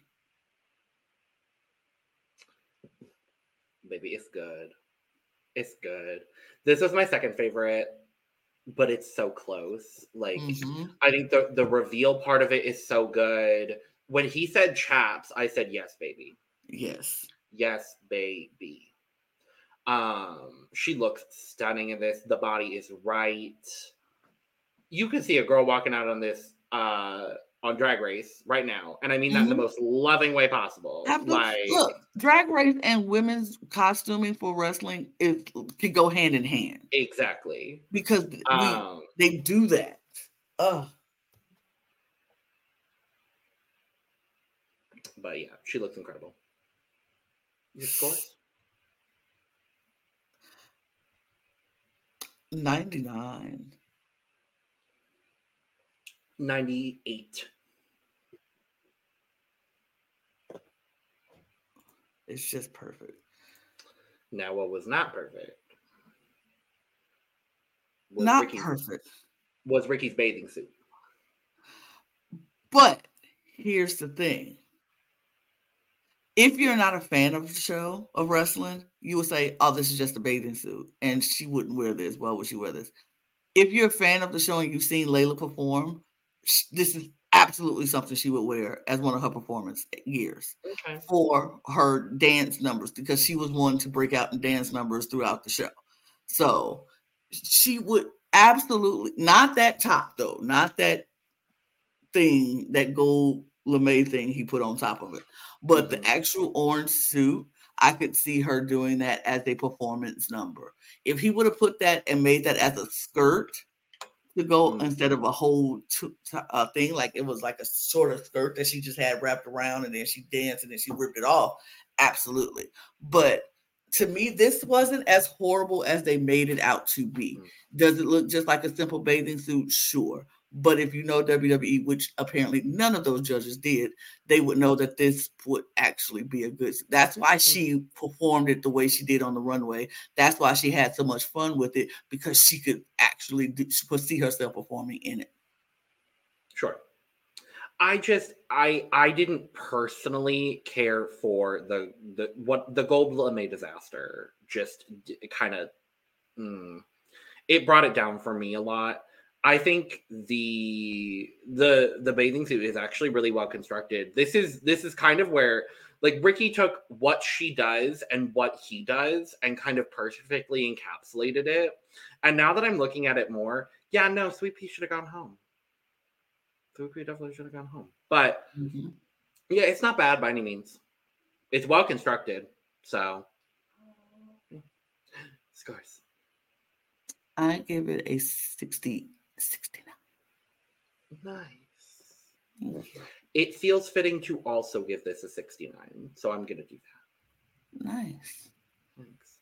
[SPEAKER 1] Baby, it's good. It's good. This was my second favorite, but it's so close. Like,
[SPEAKER 2] Mhm.
[SPEAKER 1] I think the, the reveal part of it is so good. When he said chaps, I said, yes, baby.
[SPEAKER 2] Yes.
[SPEAKER 1] Yes, baby. Um, she looks stunning in this. The body is right. You can see a girl walking out on this uh on drag race right now. And I mean that in the
[SPEAKER 2] Mhm.
[SPEAKER 1] most loving way possible.
[SPEAKER 2] Absolutely.
[SPEAKER 1] Like
[SPEAKER 2] Look, drag race and women's costuming for wrestling is can go hand in hand
[SPEAKER 1] exactly.
[SPEAKER 2] because we,
[SPEAKER 1] Um
[SPEAKER 2] they do that. Ugh.
[SPEAKER 1] but yeah, she looks incredible. Your scores?
[SPEAKER 2] 99.
[SPEAKER 1] 98.
[SPEAKER 2] It's just perfect.
[SPEAKER 1] Now what was not perfect? Was
[SPEAKER 2] Not
[SPEAKER 1] Ricky's-
[SPEAKER 2] perfect.
[SPEAKER 1] Was Ricky's bathing suit.
[SPEAKER 2] But here's the thing. If you're not a fan of the show of wrestling, you would say, Oh, this is just a bathing suit. And she wouldn't wear this. Why would she wear this? If you're a fan of the show and you've seen Layla perform, this is absolutely something she would wear as one of her performance gears
[SPEAKER 1] Okay.
[SPEAKER 2] for her dance numbers because she was one to break out in dance numbers throughout the show. So she would absolutely not that top though, not that thing, that gold lame thing he put on top of it, but the
[SPEAKER 1] Mhm.
[SPEAKER 2] actual orange suit. I could see her doing that as a performance number. If he would have put that and made that as a skirt to go
[SPEAKER 1] Mhm.
[SPEAKER 2] instead of a whole t- t- uh, thing, like it was like a sort of skirt that she just had wrapped around and then she danced and then she ripped it off. Absolutely. But to me, this wasn't as horrible as they made it out to be.
[SPEAKER 1] Mhm.
[SPEAKER 2] Does it look just like a simple bathing suit? Sure. But if you know WWE, which apparently none of those judges did, they would know that this would actually be a good. That's why she performed it the way she did on the runway. That's why she had so much fun with it because she could actually do, she could see herself performing in it.
[SPEAKER 1] Sure. I just I I didn't personally care for the the what the gold lame disaster just kind of mm, it brought it down for me a lot. I think the the the bathing suit is actually really well constructed. This is this is kind of where like Ricky took what she does and what he does and kind of perfectly encapsulated it. And now that I'm looking at it more, yeah, no, Sweet Pea should have gone home. Sweet Pea definitely should have gone home. But mm-hmm. yeah, it's not bad by any means. It's well constructed. So yeah. scores.
[SPEAKER 2] I give it a 60, 69.
[SPEAKER 1] Nice. Mm. It feels fitting to also give this a 69. So I'm gonna do that.
[SPEAKER 2] Nice.
[SPEAKER 1] Thanks.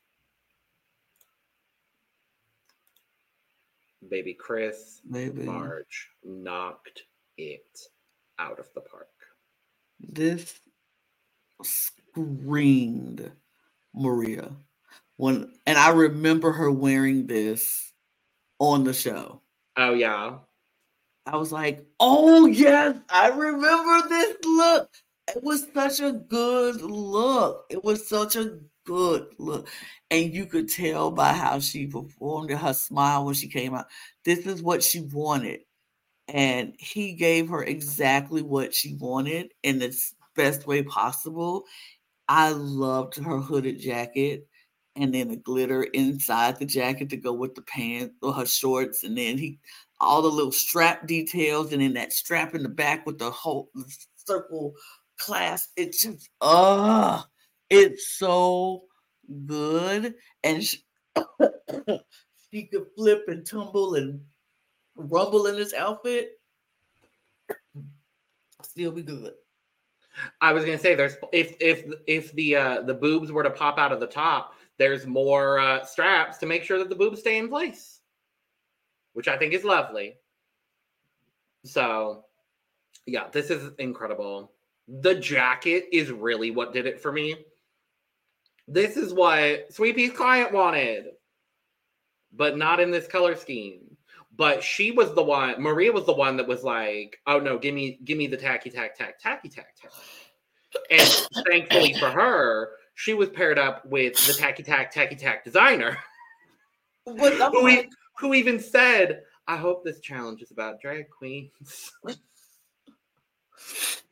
[SPEAKER 1] Baby Chris
[SPEAKER 2] Baby.
[SPEAKER 1] March knocked it out of the park.
[SPEAKER 2] This screamed Maria. when and I remember her wearing this on the show.
[SPEAKER 1] Oh yeah.
[SPEAKER 2] I was like, oh yes, I remember this look. It was such a good look. It was such a good look. And you could tell by how she performed her smile when she came out. This is what she wanted. And he gave her exactly what she wanted in the best way possible. I loved her hooded jacket and then the glitter inside the jacket to go with the pants or her shorts. And then he all the little strap details and then that strap in the back with the whole circle clasp. It's just uh it's so good. And she, she could flip and tumble and rumble in this outfit. Still be good.
[SPEAKER 1] I was gonna say there's if if if the uh the boobs were to pop out of the top, there's more uh straps to make sure that the boobs stay in place. Which I think is lovely. So yeah, this is incredible. The jacket is really what did it for me. This is what Sweet P's client wanted, but not in this color scheme. But she was the one, Maria was the one that was like, oh no, give me, give me the tacky tack tack tacky tack tack. And thankfully for her, she was paired up with the tacky tack tacky tack designer. who, e- who even said, I hope this challenge is about drag queens.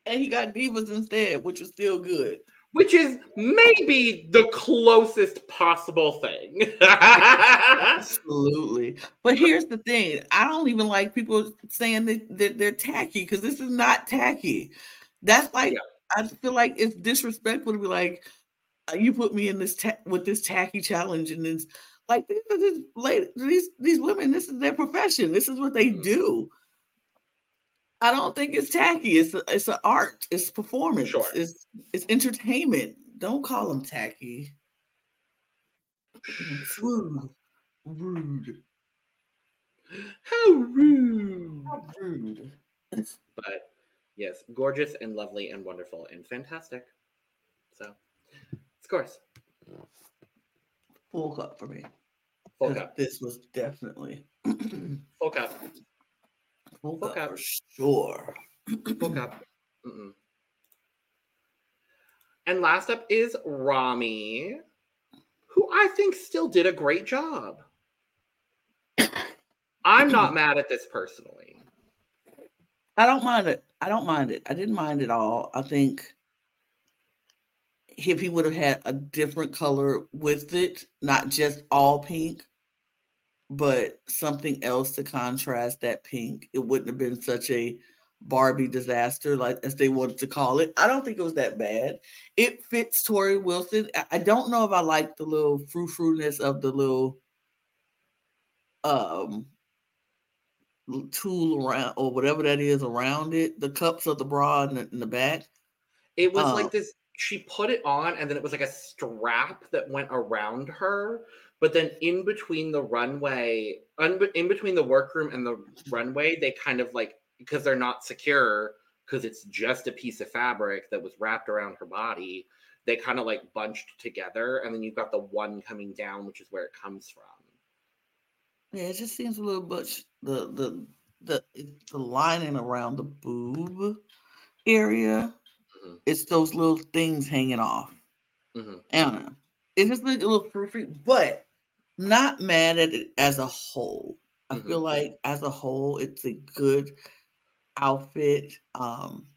[SPEAKER 2] and he got divas instead, which was still good
[SPEAKER 1] which is maybe the closest possible thing.
[SPEAKER 2] Absolutely. But here's the thing I don't even like people saying that, that they're tacky because this is not tacky. That's like, yeah. I feel like it's disrespectful to be like, you put me in this ta- with this tacky challenge and it's like these, these, these these women this is their profession this is what they mm-hmm. do I don't think it's tacky. It's a, it's an art. It's performance. Sure. It's it's entertainment. Don't call them tacky. rude. Rude.
[SPEAKER 1] How rude. How rude. But yes, gorgeous and lovely and wonderful and fantastic. So, scores.
[SPEAKER 2] Full cup for me.
[SPEAKER 1] Full cup.
[SPEAKER 2] This was definitely
[SPEAKER 1] full cup.
[SPEAKER 2] Full cup, cup. for sure.
[SPEAKER 1] Full cup. Mm-mm. And last up is Rami, who I think still did a great job. I'm not mad at this personally.
[SPEAKER 2] I don't mind it. I don't mind it. I didn't mind it all. I think if he would have had a different color with it, not just all pink, but something else to contrast that pink. It wouldn't have been such a Barbie disaster, like as they wanted to call it. I don't think it was that bad. It fits Torrie Wilson. I don't know if I like the little frou frou-ness of the little um tool around or whatever that is around it, the cups of the bra in the, in the back.
[SPEAKER 1] It was like this. She put it on, and then it was like a strap that went around her but then in between the runway, in between the workroom and the runway, they kind of like because they're not secure because it's just a piece of fabric that was wrapped around her body. They kind of like bunched together, and then you've got the one coming down, which is where it comes from.
[SPEAKER 2] Yeah, it just seems a little much. The the the the lining around the boob area. Mm-hmm. It's those little things hanging off. Mm-hmm. I don't know. It just looks a little perfect, but not mad at it as a whole. I mm-hmm. feel like as a whole, it's a good outfit. Um,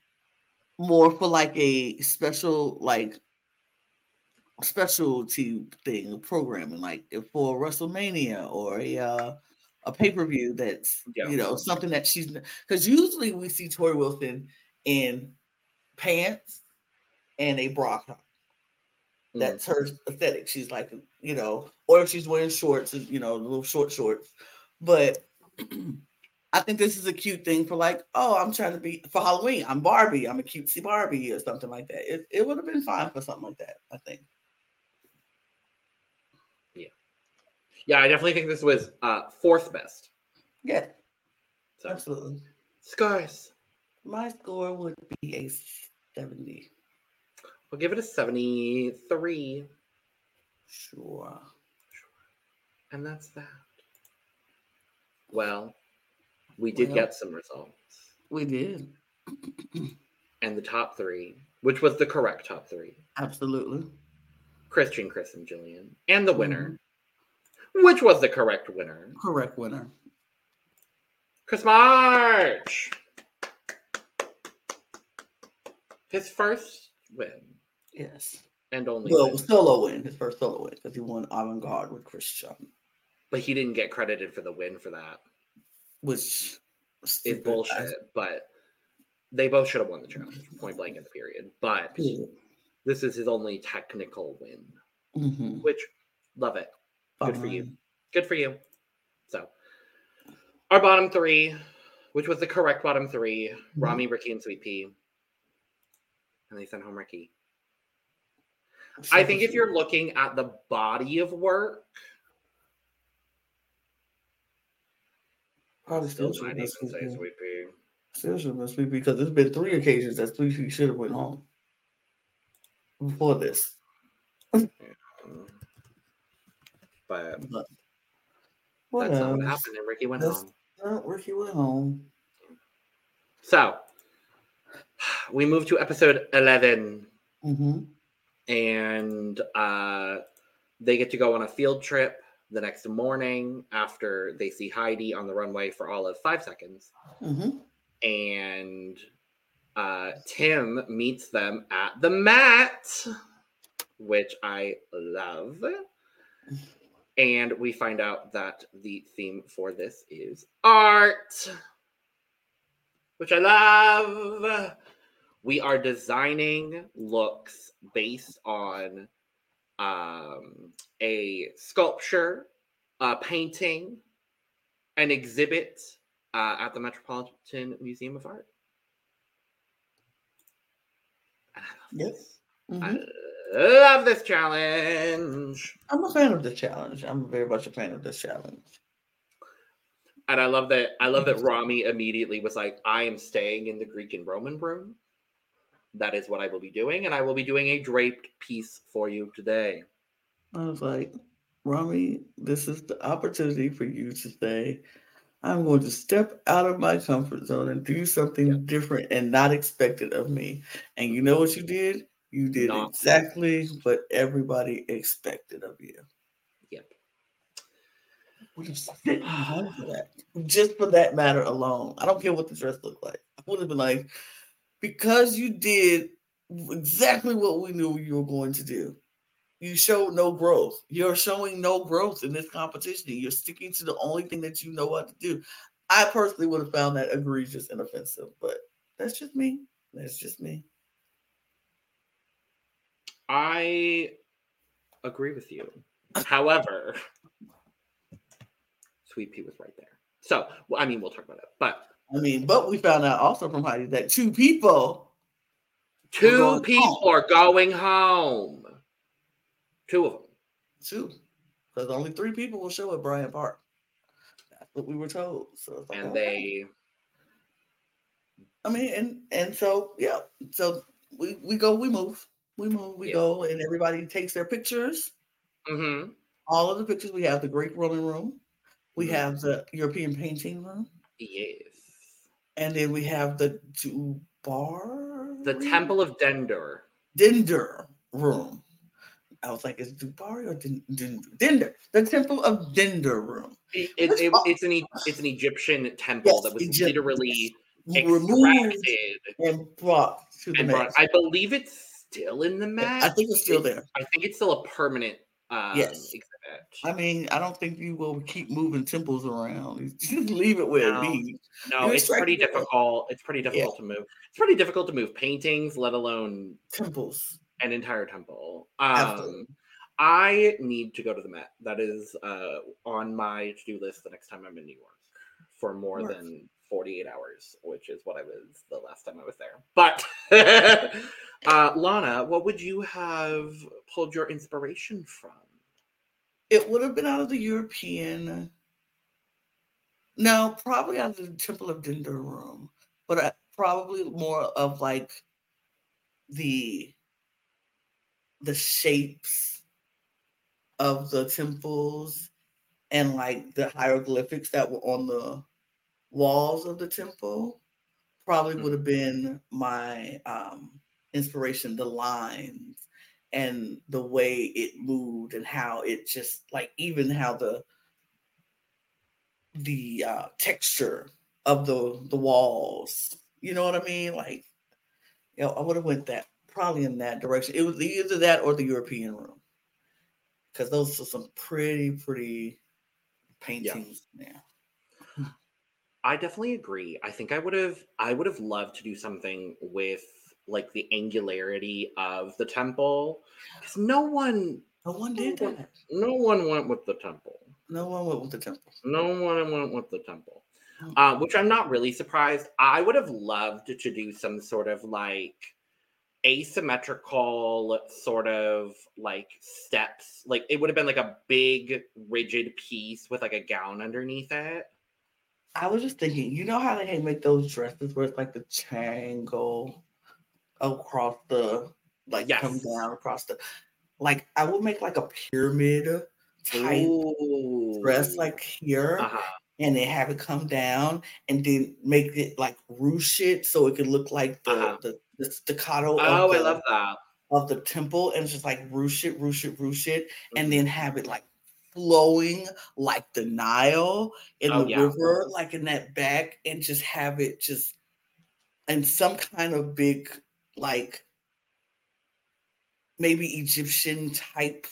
[SPEAKER 2] more for like a special like specialty thing programming, like for WrestleMania or a uh, a pay per view that's yeah. you know something that she's because usually we see Torrie Wilson in pants and a bra top. That's mm. her aesthetic. She's like, you know, or if she's wearing shorts, you know, little short shorts. But I think this is a cute thing for like, oh, I'm trying to be for Halloween. I'm Barbie. I'm a cutesy Barbie or something like that. It, it would have been fine for something like that, I think.
[SPEAKER 1] Yeah. Yeah, I definitely think this was uh fourth best.
[SPEAKER 2] Yeah. So. Absolutely.
[SPEAKER 1] Scores.
[SPEAKER 2] My score would be a 70.
[SPEAKER 1] We'll give it a 73.
[SPEAKER 2] Sure.
[SPEAKER 1] And that's that. Well, we did
[SPEAKER 2] Well.
[SPEAKER 1] get some results.
[SPEAKER 2] We did.
[SPEAKER 1] And the top three, which was the correct top three
[SPEAKER 2] Absolutely.
[SPEAKER 1] Christian, Chris, and Jillian. And the winner, mm-hmm. which was the correct winner,
[SPEAKER 2] Correct winner.
[SPEAKER 1] Chris March. His first win
[SPEAKER 2] Yes.
[SPEAKER 1] and only
[SPEAKER 2] Well,
[SPEAKER 1] win.
[SPEAKER 2] solo win, his first solo win, because he won avant garde with Christian,
[SPEAKER 1] But he didn't get credited for the win for that.
[SPEAKER 2] which
[SPEAKER 1] It's bullshit. But they both should have won the challenge, point blank in the period. But this is his only technical win,
[SPEAKER 2] Mm-hmm.
[SPEAKER 1] which love it. Good for you. Good for you. So, our bottom three, which was the correct bottom 3 Rami, Ricky, and Sweet P. And they sent home Ricky. I think if you're looking at the body of work,
[SPEAKER 2] probably
[SPEAKER 1] still
[SPEAKER 2] still should
[SPEAKER 1] might
[SPEAKER 2] have
[SPEAKER 1] even say Sweet
[SPEAKER 2] Still should have been Sweet P because there's been three occasions that Sweet P should have went home before this.
[SPEAKER 1] But
[SPEAKER 2] But
[SPEAKER 1] that's not what happened, and Ricky went
[SPEAKER 2] That's-
[SPEAKER 1] home.
[SPEAKER 2] Well, Ricky went home.
[SPEAKER 1] So, we move to episode 11.
[SPEAKER 2] Mm-hmm.
[SPEAKER 1] and uh, they get to go on a field trip the next morning after they see Heidi on the runway for all of five seconds.
[SPEAKER 2] Mm-hmm.
[SPEAKER 1] And uh, Tim meets them at the Met which I love. And we find out that the theme for this is art, which I love. We are designing looks based on um, a sculpture, a painting, an exhibit uh, at the Metropolitan Museum of Art. And I love
[SPEAKER 2] Yep.
[SPEAKER 1] this.
[SPEAKER 2] Mhm.
[SPEAKER 1] I love this challenge.
[SPEAKER 2] I'm a fan of the challenge. I'm very much a fan of this challenge.
[SPEAKER 1] And I love that I love that Rami immediately was like, I am staying in the Greek and Roman room. That is what I will be doing, and I will be doing a draped piece for you today.
[SPEAKER 2] I was like, Rami, this is the opportunity for you to say, I'm going to step out of my comfort zone and do something different and not expected of me. And you know what you did? You did
[SPEAKER 1] Not-
[SPEAKER 2] exactly what everybody expected of you.
[SPEAKER 1] Yep.
[SPEAKER 2] Would have for that. Just for that matter alone. I don't care what the dress looked like. I would have been like, because you did exactly what we knew you were going to do. You showed no growth. You're showing no growth in this competition. You're sticking to the only thing that you know what to do. I personally would have found that egregious and offensive, but that's just me. That's just me.
[SPEAKER 1] I agree with you. However, Sweet P was right there. So, well, I mean, we'll talk about it. But
[SPEAKER 2] I mean, but we found out also from Heidi that two people
[SPEAKER 1] two people
[SPEAKER 2] home.
[SPEAKER 1] are going home. Two of them.
[SPEAKER 2] Two. Because only three people will show at Bryant Park. That's what we were told. So like,
[SPEAKER 1] And
[SPEAKER 2] okay.
[SPEAKER 1] they
[SPEAKER 2] I mean, and and so yeah, so we we go, we move, we move, we
[SPEAKER 1] Yeah.
[SPEAKER 2] go, and everybody takes their pictures.
[SPEAKER 1] mhm.
[SPEAKER 2] All of the pictures. We have the Greek Roman room, we
[SPEAKER 1] Mhm.
[SPEAKER 2] have the European painting room,
[SPEAKER 1] Yes.
[SPEAKER 2] And then we have the Dubar,
[SPEAKER 1] The Temple of Dendur.
[SPEAKER 2] Dendur room. I was like, is Dubar or Din- Dinder? The Temple of Dinder room.
[SPEAKER 1] It, it, it- it's an it's an Egyptian temple
[SPEAKER 2] Yes,
[SPEAKER 1] that was
[SPEAKER 2] Egypt-
[SPEAKER 1] literally
[SPEAKER 2] Removed and brought to the
[SPEAKER 1] brought. I believe it's still in the Met.
[SPEAKER 2] I think it's still there.
[SPEAKER 1] I think it's still a permanent um,
[SPEAKER 2] Yes.
[SPEAKER 1] exhibit.
[SPEAKER 2] I mean, I don't think you will keep moving temples around. Just leave it where
[SPEAKER 1] No.
[SPEAKER 2] it be.
[SPEAKER 1] No, it's pretty
[SPEAKER 2] it.
[SPEAKER 1] difficult. It's pretty difficult to move. It's pretty difficult to move paintings, let alone
[SPEAKER 2] Temples.
[SPEAKER 1] an entire temple. Um, I need to go to the Met. That is uh, on my to-do list the next time I'm in New York for more than 48 hours, which is what I was the last time I was there. But uh, Lana, what would you have pulled your inspiration from?
[SPEAKER 2] It would have been out of the European. No, probably out of the Temple of Dinder room, but I, probably more of like the the shapes of the temples and like the hieroglyphics that were on the walls of the temple probably
[SPEAKER 1] Mm.
[SPEAKER 2] would have been my um inspiration the lines and the way it moved and how it just like even how the the uh texture of the the walls you know what i mean like you know i would have went that probably in that direction it was either that or the european room because those are some pretty pretty paintings yeah.
[SPEAKER 1] I definitely agree. I think I would have I would have loved to do something with like the angularity of the temple because no one
[SPEAKER 2] no one did
[SPEAKER 1] No one-
[SPEAKER 2] that
[SPEAKER 1] no one went with the temple.
[SPEAKER 2] no one went with the temple
[SPEAKER 1] No one went with the temple. Uh, which I'm not really surprised. I would have loved to do some sort of like asymmetrical sort of like steps. Like it would have been like a big rigid piece with like a gown underneath it.
[SPEAKER 2] I was just thinking, you know how they make those dresses where it's like the triangle across the like come down across the like I would make like a pyramid type dress like here
[SPEAKER 1] uh-huh.
[SPEAKER 2] and then have it come down and then make it like ruche it so it could look like the
[SPEAKER 1] Uh-huh.
[SPEAKER 2] the, the staccato
[SPEAKER 1] Oh,
[SPEAKER 2] of
[SPEAKER 1] I love that.
[SPEAKER 2] of the temple and just like ruche it, ruche it, ruche it, and
[SPEAKER 1] Mhm.
[SPEAKER 2] then have it like flowing like the Nile in
[SPEAKER 1] Oh,
[SPEAKER 2] the
[SPEAKER 1] yeah.
[SPEAKER 2] river, like in that back, and just have it just and some kind of big, like maybe Egyptian type,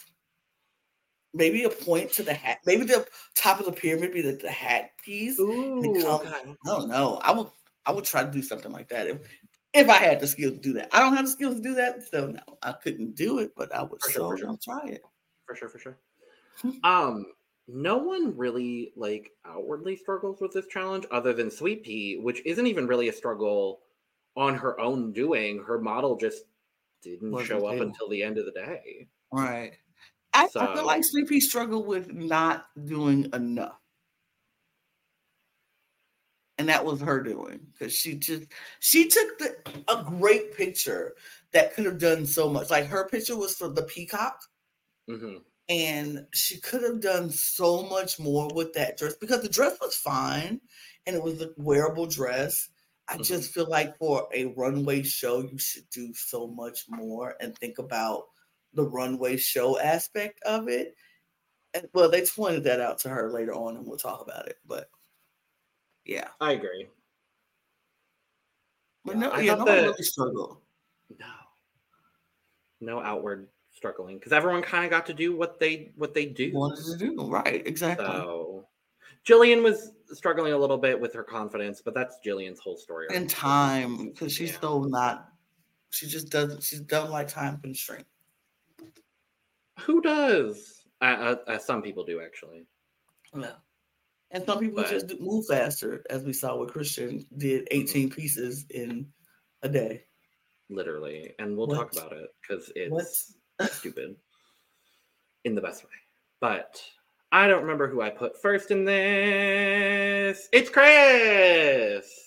[SPEAKER 2] maybe a point to the hat, maybe the top of the pyramid be the, the hat piece.
[SPEAKER 1] Ooh,
[SPEAKER 2] come-
[SPEAKER 1] okay.
[SPEAKER 2] I don't know. I would I would try to do something like that if if I had the skill to do that. I don't have the skills to do that, so no, I couldn't do it, but I would
[SPEAKER 1] For sure,
[SPEAKER 2] so
[SPEAKER 1] for sure.
[SPEAKER 2] try it.
[SPEAKER 1] for sure for sure. Um no one really like outwardly struggles with this challenge other than sweet pea which isn't even really a struggle on her own doing her model just didn't
[SPEAKER 2] Wasn't
[SPEAKER 1] show up until the end of the day
[SPEAKER 2] Right. I, I feel like Sleepy struggled with not doing enough. And that was her doing because she just she took the, a great picture that could have done so much. Like her picture was for the peacock,
[SPEAKER 1] hmm
[SPEAKER 2] and she could have done so much more with that dress because the dress was fine and it was a wearable dress. I
[SPEAKER 1] Mhm.
[SPEAKER 2] just feel like for a runway show, you should do so much more and think about the runway show aspect of it. And well, they pointed that out to her later on, and we'll talk about it. But yeah,
[SPEAKER 1] i agree
[SPEAKER 2] but
[SPEAKER 1] Yeah,
[SPEAKER 2] no,
[SPEAKER 1] I
[SPEAKER 2] yeah, no
[SPEAKER 1] that-
[SPEAKER 2] really struggled.
[SPEAKER 1] no no outward struggling because everyone kind of got to do what they what they do
[SPEAKER 2] Wanted to do right, exactly.
[SPEAKER 1] so jillian was struggling a little bit with her confidence but that's jillian's whole story
[SPEAKER 2] and time because she's
[SPEAKER 1] Yeah.
[SPEAKER 2] so not. She just doesn't. She doesn't like time constraint.
[SPEAKER 1] Who does? Uh, uh, some people do actually.
[SPEAKER 2] No. And some people
[SPEAKER 1] But-
[SPEAKER 2] just move faster, as we saw with Christian did 18 pieces in a day.
[SPEAKER 1] literally, and we'll talk about it because it's
[SPEAKER 2] What?
[SPEAKER 1] Stupid in the best way. But I don't remember who I put first in this. It's Chris.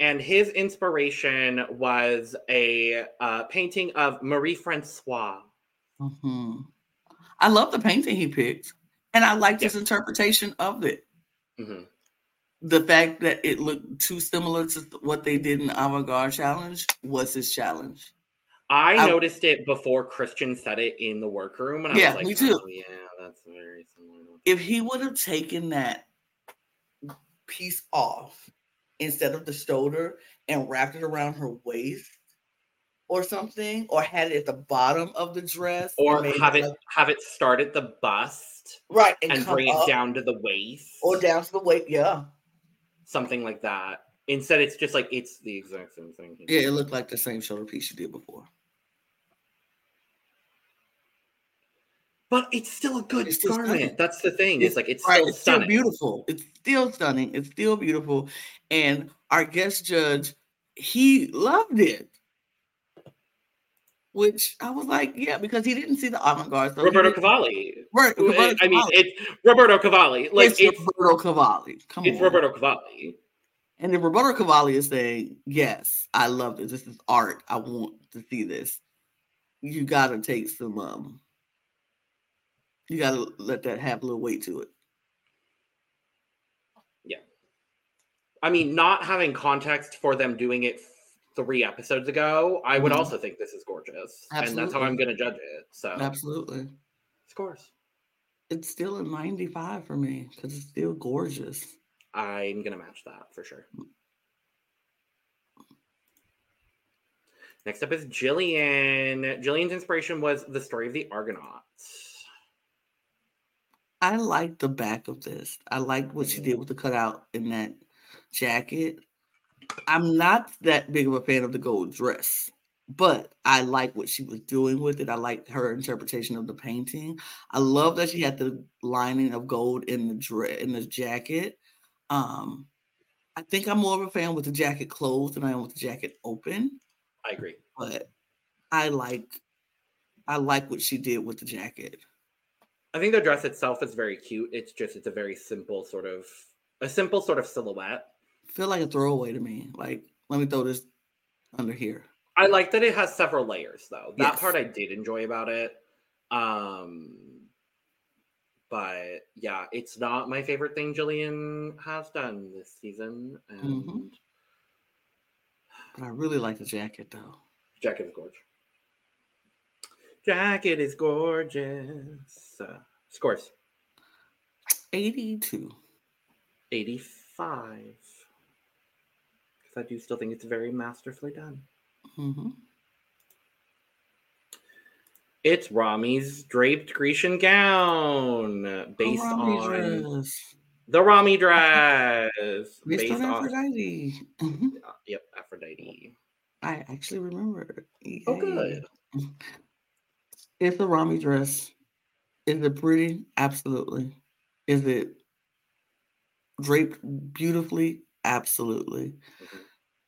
[SPEAKER 1] And his inspiration was a uh, painting of Marie Francois.
[SPEAKER 2] hmm I love the painting he picked, and I liked his interpretation of it.
[SPEAKER 1] Mhm.
[SPEAKER 2] The fact that it looked too similar to what they did in the Avant Garde Challenge was his challenge.
[SPEAKER 1] I,
[SPEAKER 2] I-
[SPEAKER 1] noticed it before Christian said it in the workroom, and I
[SPEAKER 2] Yeah,
[SPEAKER 1] was like,
[SPEAKER 2] me too.
[SPEAKER 1] "Oh, yeah, that's very similar."
[SPEAKER 2] If he would have taken that piece off instead of the shoulder and wrapped it around her waist or something, or had it at the bottom of the dress,
[SPEAKER 1] or have it
[SPEAKER 2] like-
[SPEAKER 1] have it start at the bust
[SPEAKER 2] right and,
[SPEAKER 1] and bring it down to the waist
[SPEAKER 2] or down to the waist. Yeah,
[SPEAKER 1] something like that instead it's just like it's the exact same thing
[SPEAKER 2] yeah, it looked like the same shoulder piece you did before.
[SPEAKER 1] but it's still a good
[SPEAKER 2] It's
[SPEAKER 1] garment
[SPEAKER 2] stunning.
[SPEAKER 1] that's the thing it's like it's
[SPEAKER 2] right,
[SPEAKER 1] still
[SPEAKER 2] it's
[SPEAKER 1] stunning
[SPEAKER 2] still beautiful. It's still stunning. It's still beautiful. And our guest judge, he loved it. Which I was like, yeah, because he didn't see the avant-garde. So
[SPEAKER 1] roberto cavalli
[SPEAKER 2] Right, eh, Roberto
[SPEAKER 1] i mean it's roberto cavalli like
[SPEAKER 2] it's,
[SPEAKER 1] it's
[SPEAKER 2] Roberto Cavalli. Come on.
[SPEAKER 1] it's
[SPEAKER 2] on.
[SPEAKER 1] roberto cavalli
[SPEAKER 2] And then Roberto Cavalli is saying, Yes, I love this. This is art. I want to see this. You gotta take some um You gotta let that have a little weight to it. Yeah.
[SPEAKER 1] I mean, not having context for them doing it three episodes ago, I would
[SPEAKER 2] Mhm.
[SPEAKER 1] also think this is gorgeous, and that's how I'm going to judge it. So,
[SPEAKER 2] Absolutely.
[SPEAKER 1] scores.
[SPEAKER 2] It's still a 95 for me because it's still gorgeous.
[SPEAKER 1] I'm going to match that for sure. Next up is Jillian. Jillian's inspiration was the story of the Argonauts.
[SPEAKER 2] I like the back of this. I like what she did with the cutout in that jacket. I'm not that big of a fan of the gold dress, but I like what she was doing with it. I like her interpretation of the painting. I love that she had the lining of gold in the dress in the jacket. Um, I think I'm more of a fan with the jacket closed than I am with the jacket open,
[SPEAKER 1] I agree.
[SPEAKER 2] but I like I like what she did with the jacket.
[SPEAKER 1] I think the dress itself is very cute. It's just it's a very simple sort of a simple sort of silhouette.
[SPEAKER 2] feel like a throwaway to me. Like, let me throw this under here.
[SPEAKER 1] I like that it has several layers though. That
[SPEAKER 2] Yes.
[SPEAKER 1] part I did enjoy about it. Um but yeah, it's not my favorite thing Jillian has done this season. And
[SPEAKER 2] Mhm. But I really like the jacket though.
[SPEAKER 1] jacket is gorgeous. Jacket is gorgeous. Uh, scores
[SPEAKER 2] 82.
[SPEAKER 1] 85. Because I do still think it's very masterfully done.
[SPEAKER 2] hmm
[SPEAKER 1] It's Rami's draped Grecian gown based on the Rami dress.
[SPEAKER 2] Based on
[SPEAKER 1] on,
[SPEAKER 2] Aphrodite. Mhm.
[SPEAKER 1] uh, yep, Aphrodite.
[SPEAKER 2] I actually remember. it.
[SPEAKER 1] Oh, good.
[SPEAKER 2] It's a Rami dress. Is it pretty? Absolutely. Is it draped beautifully? Absolutely.
[SPEAKER 1] Mhm.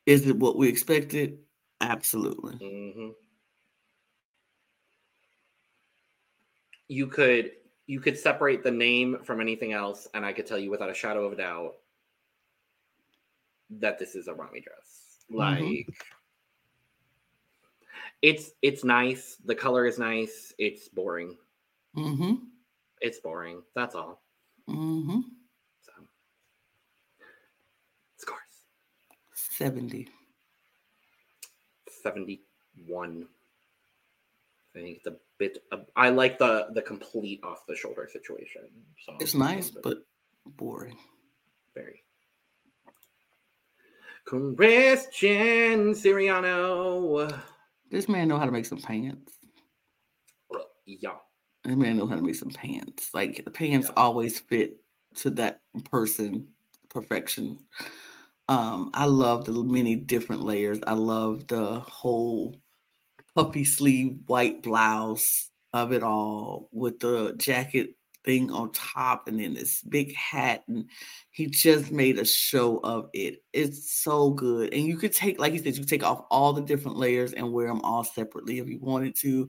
[SPEAKER 2] Is it what we expected? Absolutely.
[SPEAKER 1] hmm You could you could separate the name from anything else, and I could tell you without a shadow of a doubt that this is a Rami dress. Like
[SPEAKER 2] Mhm.
[SPEAKER 1] it's it's nice. The color is nice. It's boring.
[SPEAKER 2] Mm-hmm.
[SPEAKER 1] It's boring. That's all.
[SPEAKER 2] Mm-hmm.
[SPEAKER 1] So scores
[SPEAKER 2] 70.
[SPEAKER 1] 71 i think it's a bit of- i like the the complete off the shoulder situation so
[SPEAKER 2] It's nice,
[SPEAKER 1] it's
[SPEAKER 2] but boring.
[SPEAKER 1] very christian siriano
[SPEAKER 2] This man know how to make some pants.
[SPEAKER 1] Yeah
[SPEAKER 2] This man know how to make some pants. Like the pants
[SPEAKER 1] Yeah.
[SPEAKER 2] always fit to that person perfection. Um, I love the many different layers. I love the whole puffy sleeve white blouse of it all with the jacket thing on top and then this big hat and he just made a show of it it's so good and you could take like you said you take off all the different layers and wear them all separately if you wanted to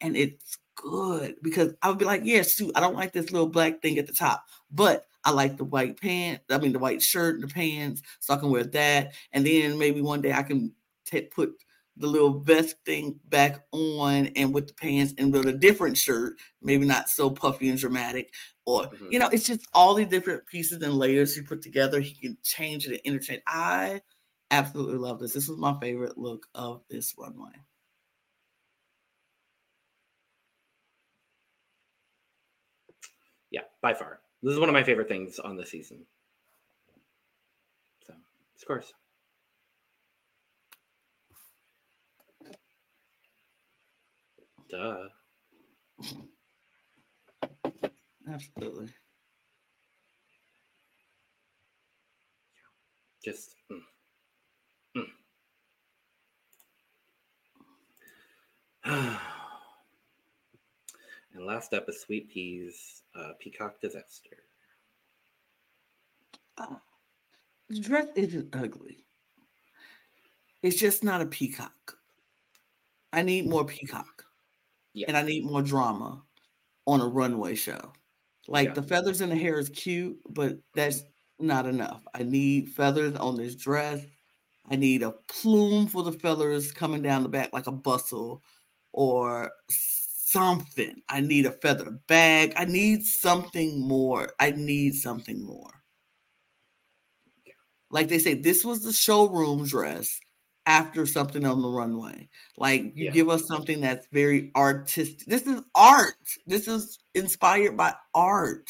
[SPEAKER 2] and it's good because i would be like yeah shoot i don't like this little black thing at the top but i like the white pants. i mean the white shirt and the pants so i can wear that and then maybe one day i can ta- put the little vest thing back on and with the pants and with a different shirt, maybe not so puffy and dramatic. Or,
[SPEAKER 1] Mhm.
[SPEAKER 2] you know, it's just all the different pieces and layers you put together. He can change it and interchange. I absolutely love this. This was my favorite look of this runway.
[SPEAKER 1] yeah by far this is one of my favorite things on the season so scores duh
[SPEAKER 2] Absolutely.
[SPEAKER 1] just mm. Mm. and last up is sweet peas uh, peacock disaster
[SPEAKER 2] Uh, the dress isn't ugly. It's just not a peacock. I need more peacock.
[SPEAKER 1] Yeah.
[SPEAKER 2] And I need more drama on a runway show. Like
[SPEAKER 1] Yeah.
[SPEAKER 2] the feathers in the hair is cute, but that's not enough. I need feathers on this dress. I need a plume for the feathers coming down the back like a bustle or something. I need a feather bag. I need something more. I need something more. Like they say, this was the showroom dress after something on the runway. Like you
[SPEAKER 1] Yeah.
[SPEAKER 2] give us something that's very artistic. This is art. This is inspired by art.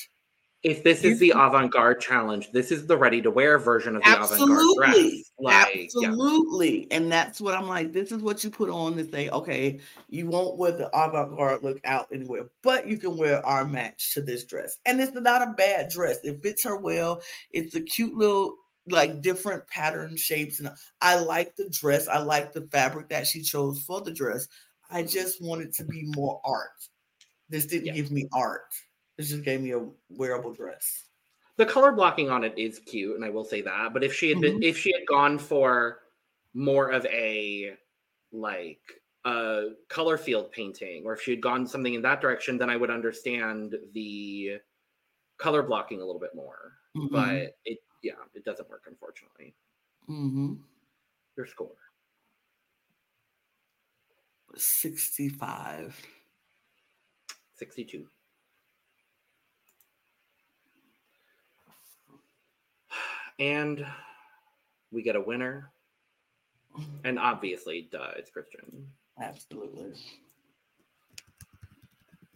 [SPEAKER 1] If this is the avant-garde challenge, this is the ready-to-wear version of the avant-garde dress. Like, yeah.
[SPEAKER 2] Absolutely. And that's what I'm like. This is what you put on to say, okay, you won't wear the avant garde look out anywhere, but you can wear our match to this dress. And it's not a bad dress. It fits her well. It's a cute little, like different pattern shapes. And I like the dress. I like the fabric that she chose for the dress. I just wanted it to be more art. This didn't
[SPEAKER 1] Yeah.
[SPEAKER 2] give me art. This just gave me a wearable dress.
[SPEAKER 1] the color blocking on it is cute, and I will say that. But if she had been, if she had gone for more of a like a color field painting, or if she had gone something in that direction, then I would understand the color blocking a little bit more.
[SPEAKER 2] Mhm.
[SPEAKER 1] But it, yeah, it doesn't work unfortunately.
[SPEAKER 2] Mm-hmm.
[SPEAKER 1] Your score.
[SPEAKER 2] 65.
[SPEAKER 1] 62. And we get a winner. And obviously, duh, it's Christian.
[SPEAKER 2] Absolutely.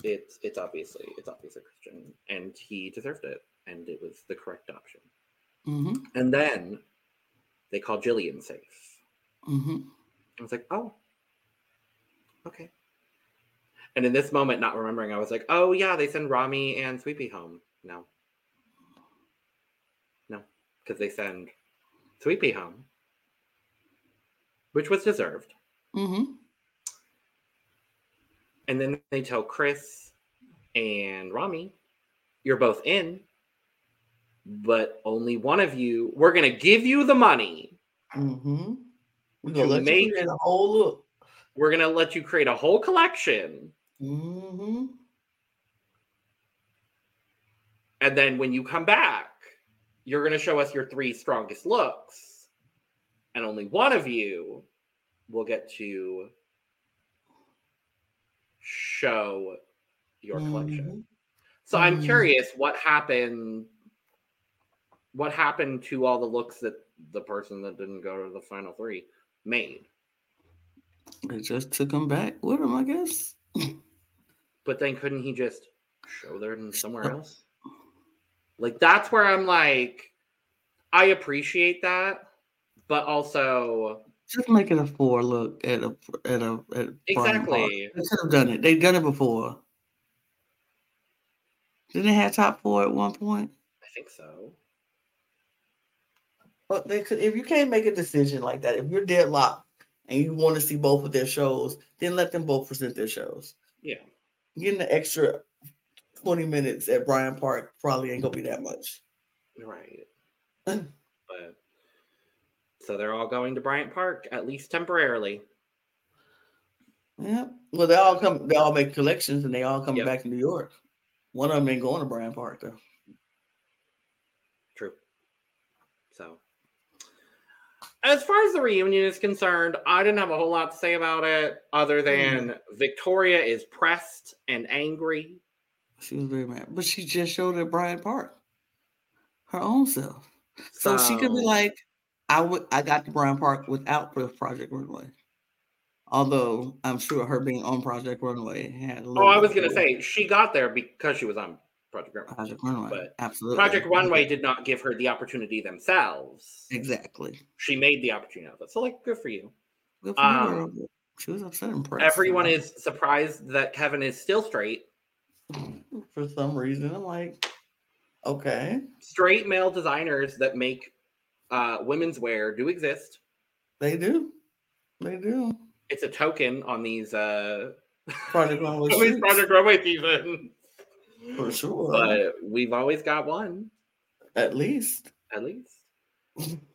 [SPEAKER 1] It's it's obviously it's obviously Christian. And he deserved it. And it was the correct option.
[SPEAKER 2] Hmm
[SPEAKER 1] And then they call Jillian safe.
[SPEAKER 2] hmm
[SPEAKER 1] I was like, oh, okay. And in this moment, not remembering, I was like, oh yeah, they send Rami and Sweepy home. No. No, because they send Sweepy home, which was deserved.
[SPEAKER 2] hmm
[SPEAKER 1] And then they tell Chris and Rami, you're both in, but only one of you, we're going to give you the money.
[SPEAKER 2] hmm We're gonna let
[SPEAKER 1] make-
[SPEAKER 2] you create a whole look.
[SPEAKER 1] We're going to let you create a whole collection.
[SPEAKER 2] hmm
[SPEAKER 1] And then when you come back, you're going to show us your three strongest looks. And only one of you will get to show your collection. So I'm
[SPEAKER 2] Mhm.
[SPEAKER 1] curious what happened what happened to all the looks that the person that didn't go to the final 3 made.
[SPEAKER 2] It just took them back with them, I guess.
[SPEAKER 1] But then couldn't he just show them somewhere else? Like that's where I'm like I appreciate that, but also
[SPEAKER 2] Just make it a four look at a at a at
[SPEAKER 1] Exactly.
[SPEAKER 2] They could have done it. They've done it before. Didn't they have top four at one point?
[SPEAKER 1] I think so.
[SPEAKER 2] But if you can't make a decision like that, if you're deadlocked and you want to see both of their shows, then let them both present their shows.
[SPEAKER 1] Yeah.
[SPEAKER 2] Getting the extra 20 minutes at Bryant Park probably ain't gonna be that much.
[SPEAKER 1] Right. but so they're all going to Bryant Park, at least temporarily.
[SPEAKER 2] Yeah. Well, they all come. They all make collections, and they all come
[SPEAKER 1] Yep.
[SPEAKER 2] back to New York. One of them ain't going to Bryant Park though.
[SPEAKER 1] True. So, as far as the reunion is concerned, I didn't have a whole lot to say about it other mm. than Victoria is pressed and angry.
[SPEAKER 2] She was very mad, but she just showed at Bryant Park her own self. So, she could be like, "I would. I got to Bryant Park without Project Runway." Although I'm sure her being on Project Runway had. A
[SPEAKER 1] Oh, I was gonna say she got there because she was on Project Runway.
[SPEAKER 2] Project Runway.
[SPEAKER 1] but
[SPEAKER 2] Absolutely.
[SPEAKER 1] Project Runway did not give her the opportunity themselves.
[SPEAKER 2] Exactly.
[SPEAKER 1] She made the opportunity of it. So, like, good for you.
[SPEAKER 2] Good for
[SPEAKER 1] Um,
[SPEAKER 2] her. She was upset and impressed.
[SPEAKER 1] Everyone is surprised that Kevin is still straight.
[SPEAKER 2] for some reason. I'm like, okay,
[SPEAKER 1] Straight male designers that make uh, women's wear do exist.
[SPEAKER 2] they do, they do.
[SPEAKER 1] It's a token on these uh,
[SPEAKER 2] Project Runway
[SPEAKER 1] on Project Runway season.
[SPEAKER 2] For sure.
[SPEAKER 1] But we've always got one,
[SPEAKER 2] At least.
[SPEAKER 1] at least.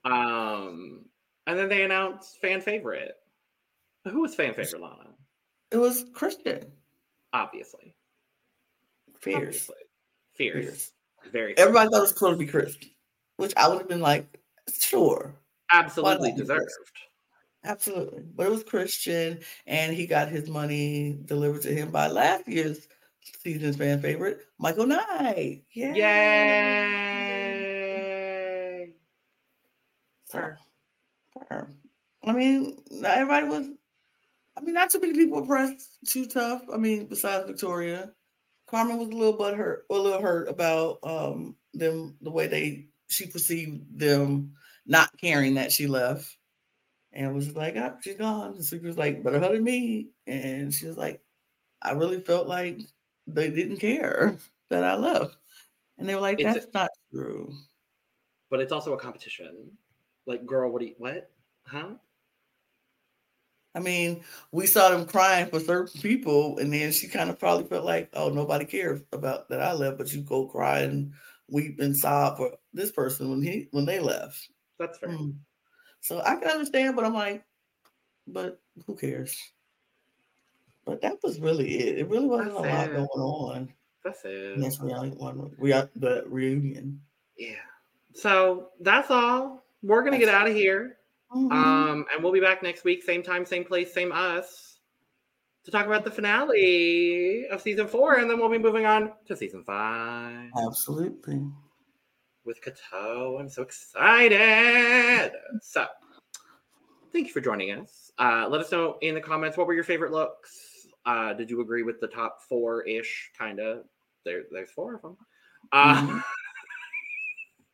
[SPEAKER 1] Um, and then they announced fan favorite. Who was fan favorite, Lana?
[SPEAKER 2] It was Christian.
[SPEAKER 1] Obviously.
[SPEAKER 2] Fierce.
[SPEAKER 1] Obviously. Fierce.
[SPEAKER 2] Fierce.
[SPEAKER 1] Very fierce.
[SPEAKER 2] Everybody thought it was going to be Christian, which I would have been like, sure.
[SPEAKER 1] absolutely deserved.
[SPEAKER 2] Absolutely. But it was Christian, and he got his money delivered to him by last year's season's fan favorite, Michael Knight. Yay!
[SPEAKER 1] Yay!
[SPEAKER 2] So, her. I mean, not everybody was. I mean, not too many people were pressed too tough. I mean, besides Victoria, Carmen was a little but hurt, a little hurt about um them the way they she perceived them not caring that she left, and was like, "Oh, she's gone." And Secret was like, "Better her than me," and she was like, "I really felt like they didn't care that I left," and they were like,
[SPEAKER 1] It's a-
[SPEAKER 2] "That's not true."
[SPEAKER 1] But it's also a competition. Like, girl, what do you what? Huh?
[SPEAKER 2] I mean, we saw them crying for certain people, and then she kind of probably felt like, oh, nobody cares about that I left, but you go cry and weep and sob for this person when he when they left.
[SPEAKER 1] That's fair.
[SPEAKER 2] Mm. So I can understand, but I'm like, but who cares? But that was really it. It really wasn't a
[SPEAKER 1] That's
[SPEAKER 2] lot going on.
[SPEAKER 1] That's it.
[SPEAKER 2] in this reality one, we are the reunion.
[SPEAKER 1] Yeah. So that's all. We're gonna get out of here.
[SPEAKER 2] Mhm.
[SPEAKER 1] Um, and we'll be back next week, same time, same place, same us, to talk about the finale of season four, and then we'll be moving on to season five
[SPEAKER 2] Absolutely.
[SPEAKER 1] with Korto. I'm so excited. So, thank you for joining us. Uh, let us know in the comments what were your favorite looks. Uh, did you agree with the top four ish? Kind of. There, there's four of them. Uh,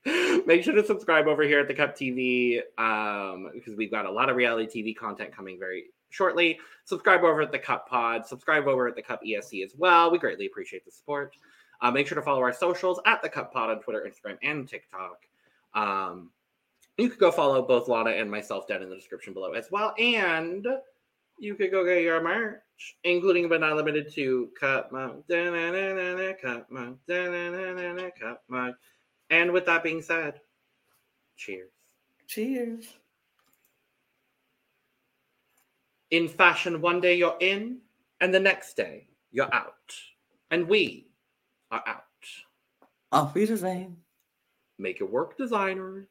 [SPEAKER 1] make sure to subscribe over here at the Cup TV um, because we've got a lot of reality TV content coming very shortly. Subscribe over at the Cup Pod. Subscribe over at the Cup ESC as well. We greatly appreciate the support. Uh, make sure to follow our socials at the Cup Pod on Twitter, Instagram, and TikTok. Um, you could go follow both Lana and myself down in the description below as well. And you could go get your merch, including but not limited to Cup Mug, Cup Mug, Cup Mug. And with that being said, cheers.
[SPEAKER 2] Cheers.
[SPEAKER 1] In fashion, one day you're in, and the next day you're out. And we are out.
[SPEAKER 2] Auf Wiedersehen.
[SPEAKER 1] Make it work, designers.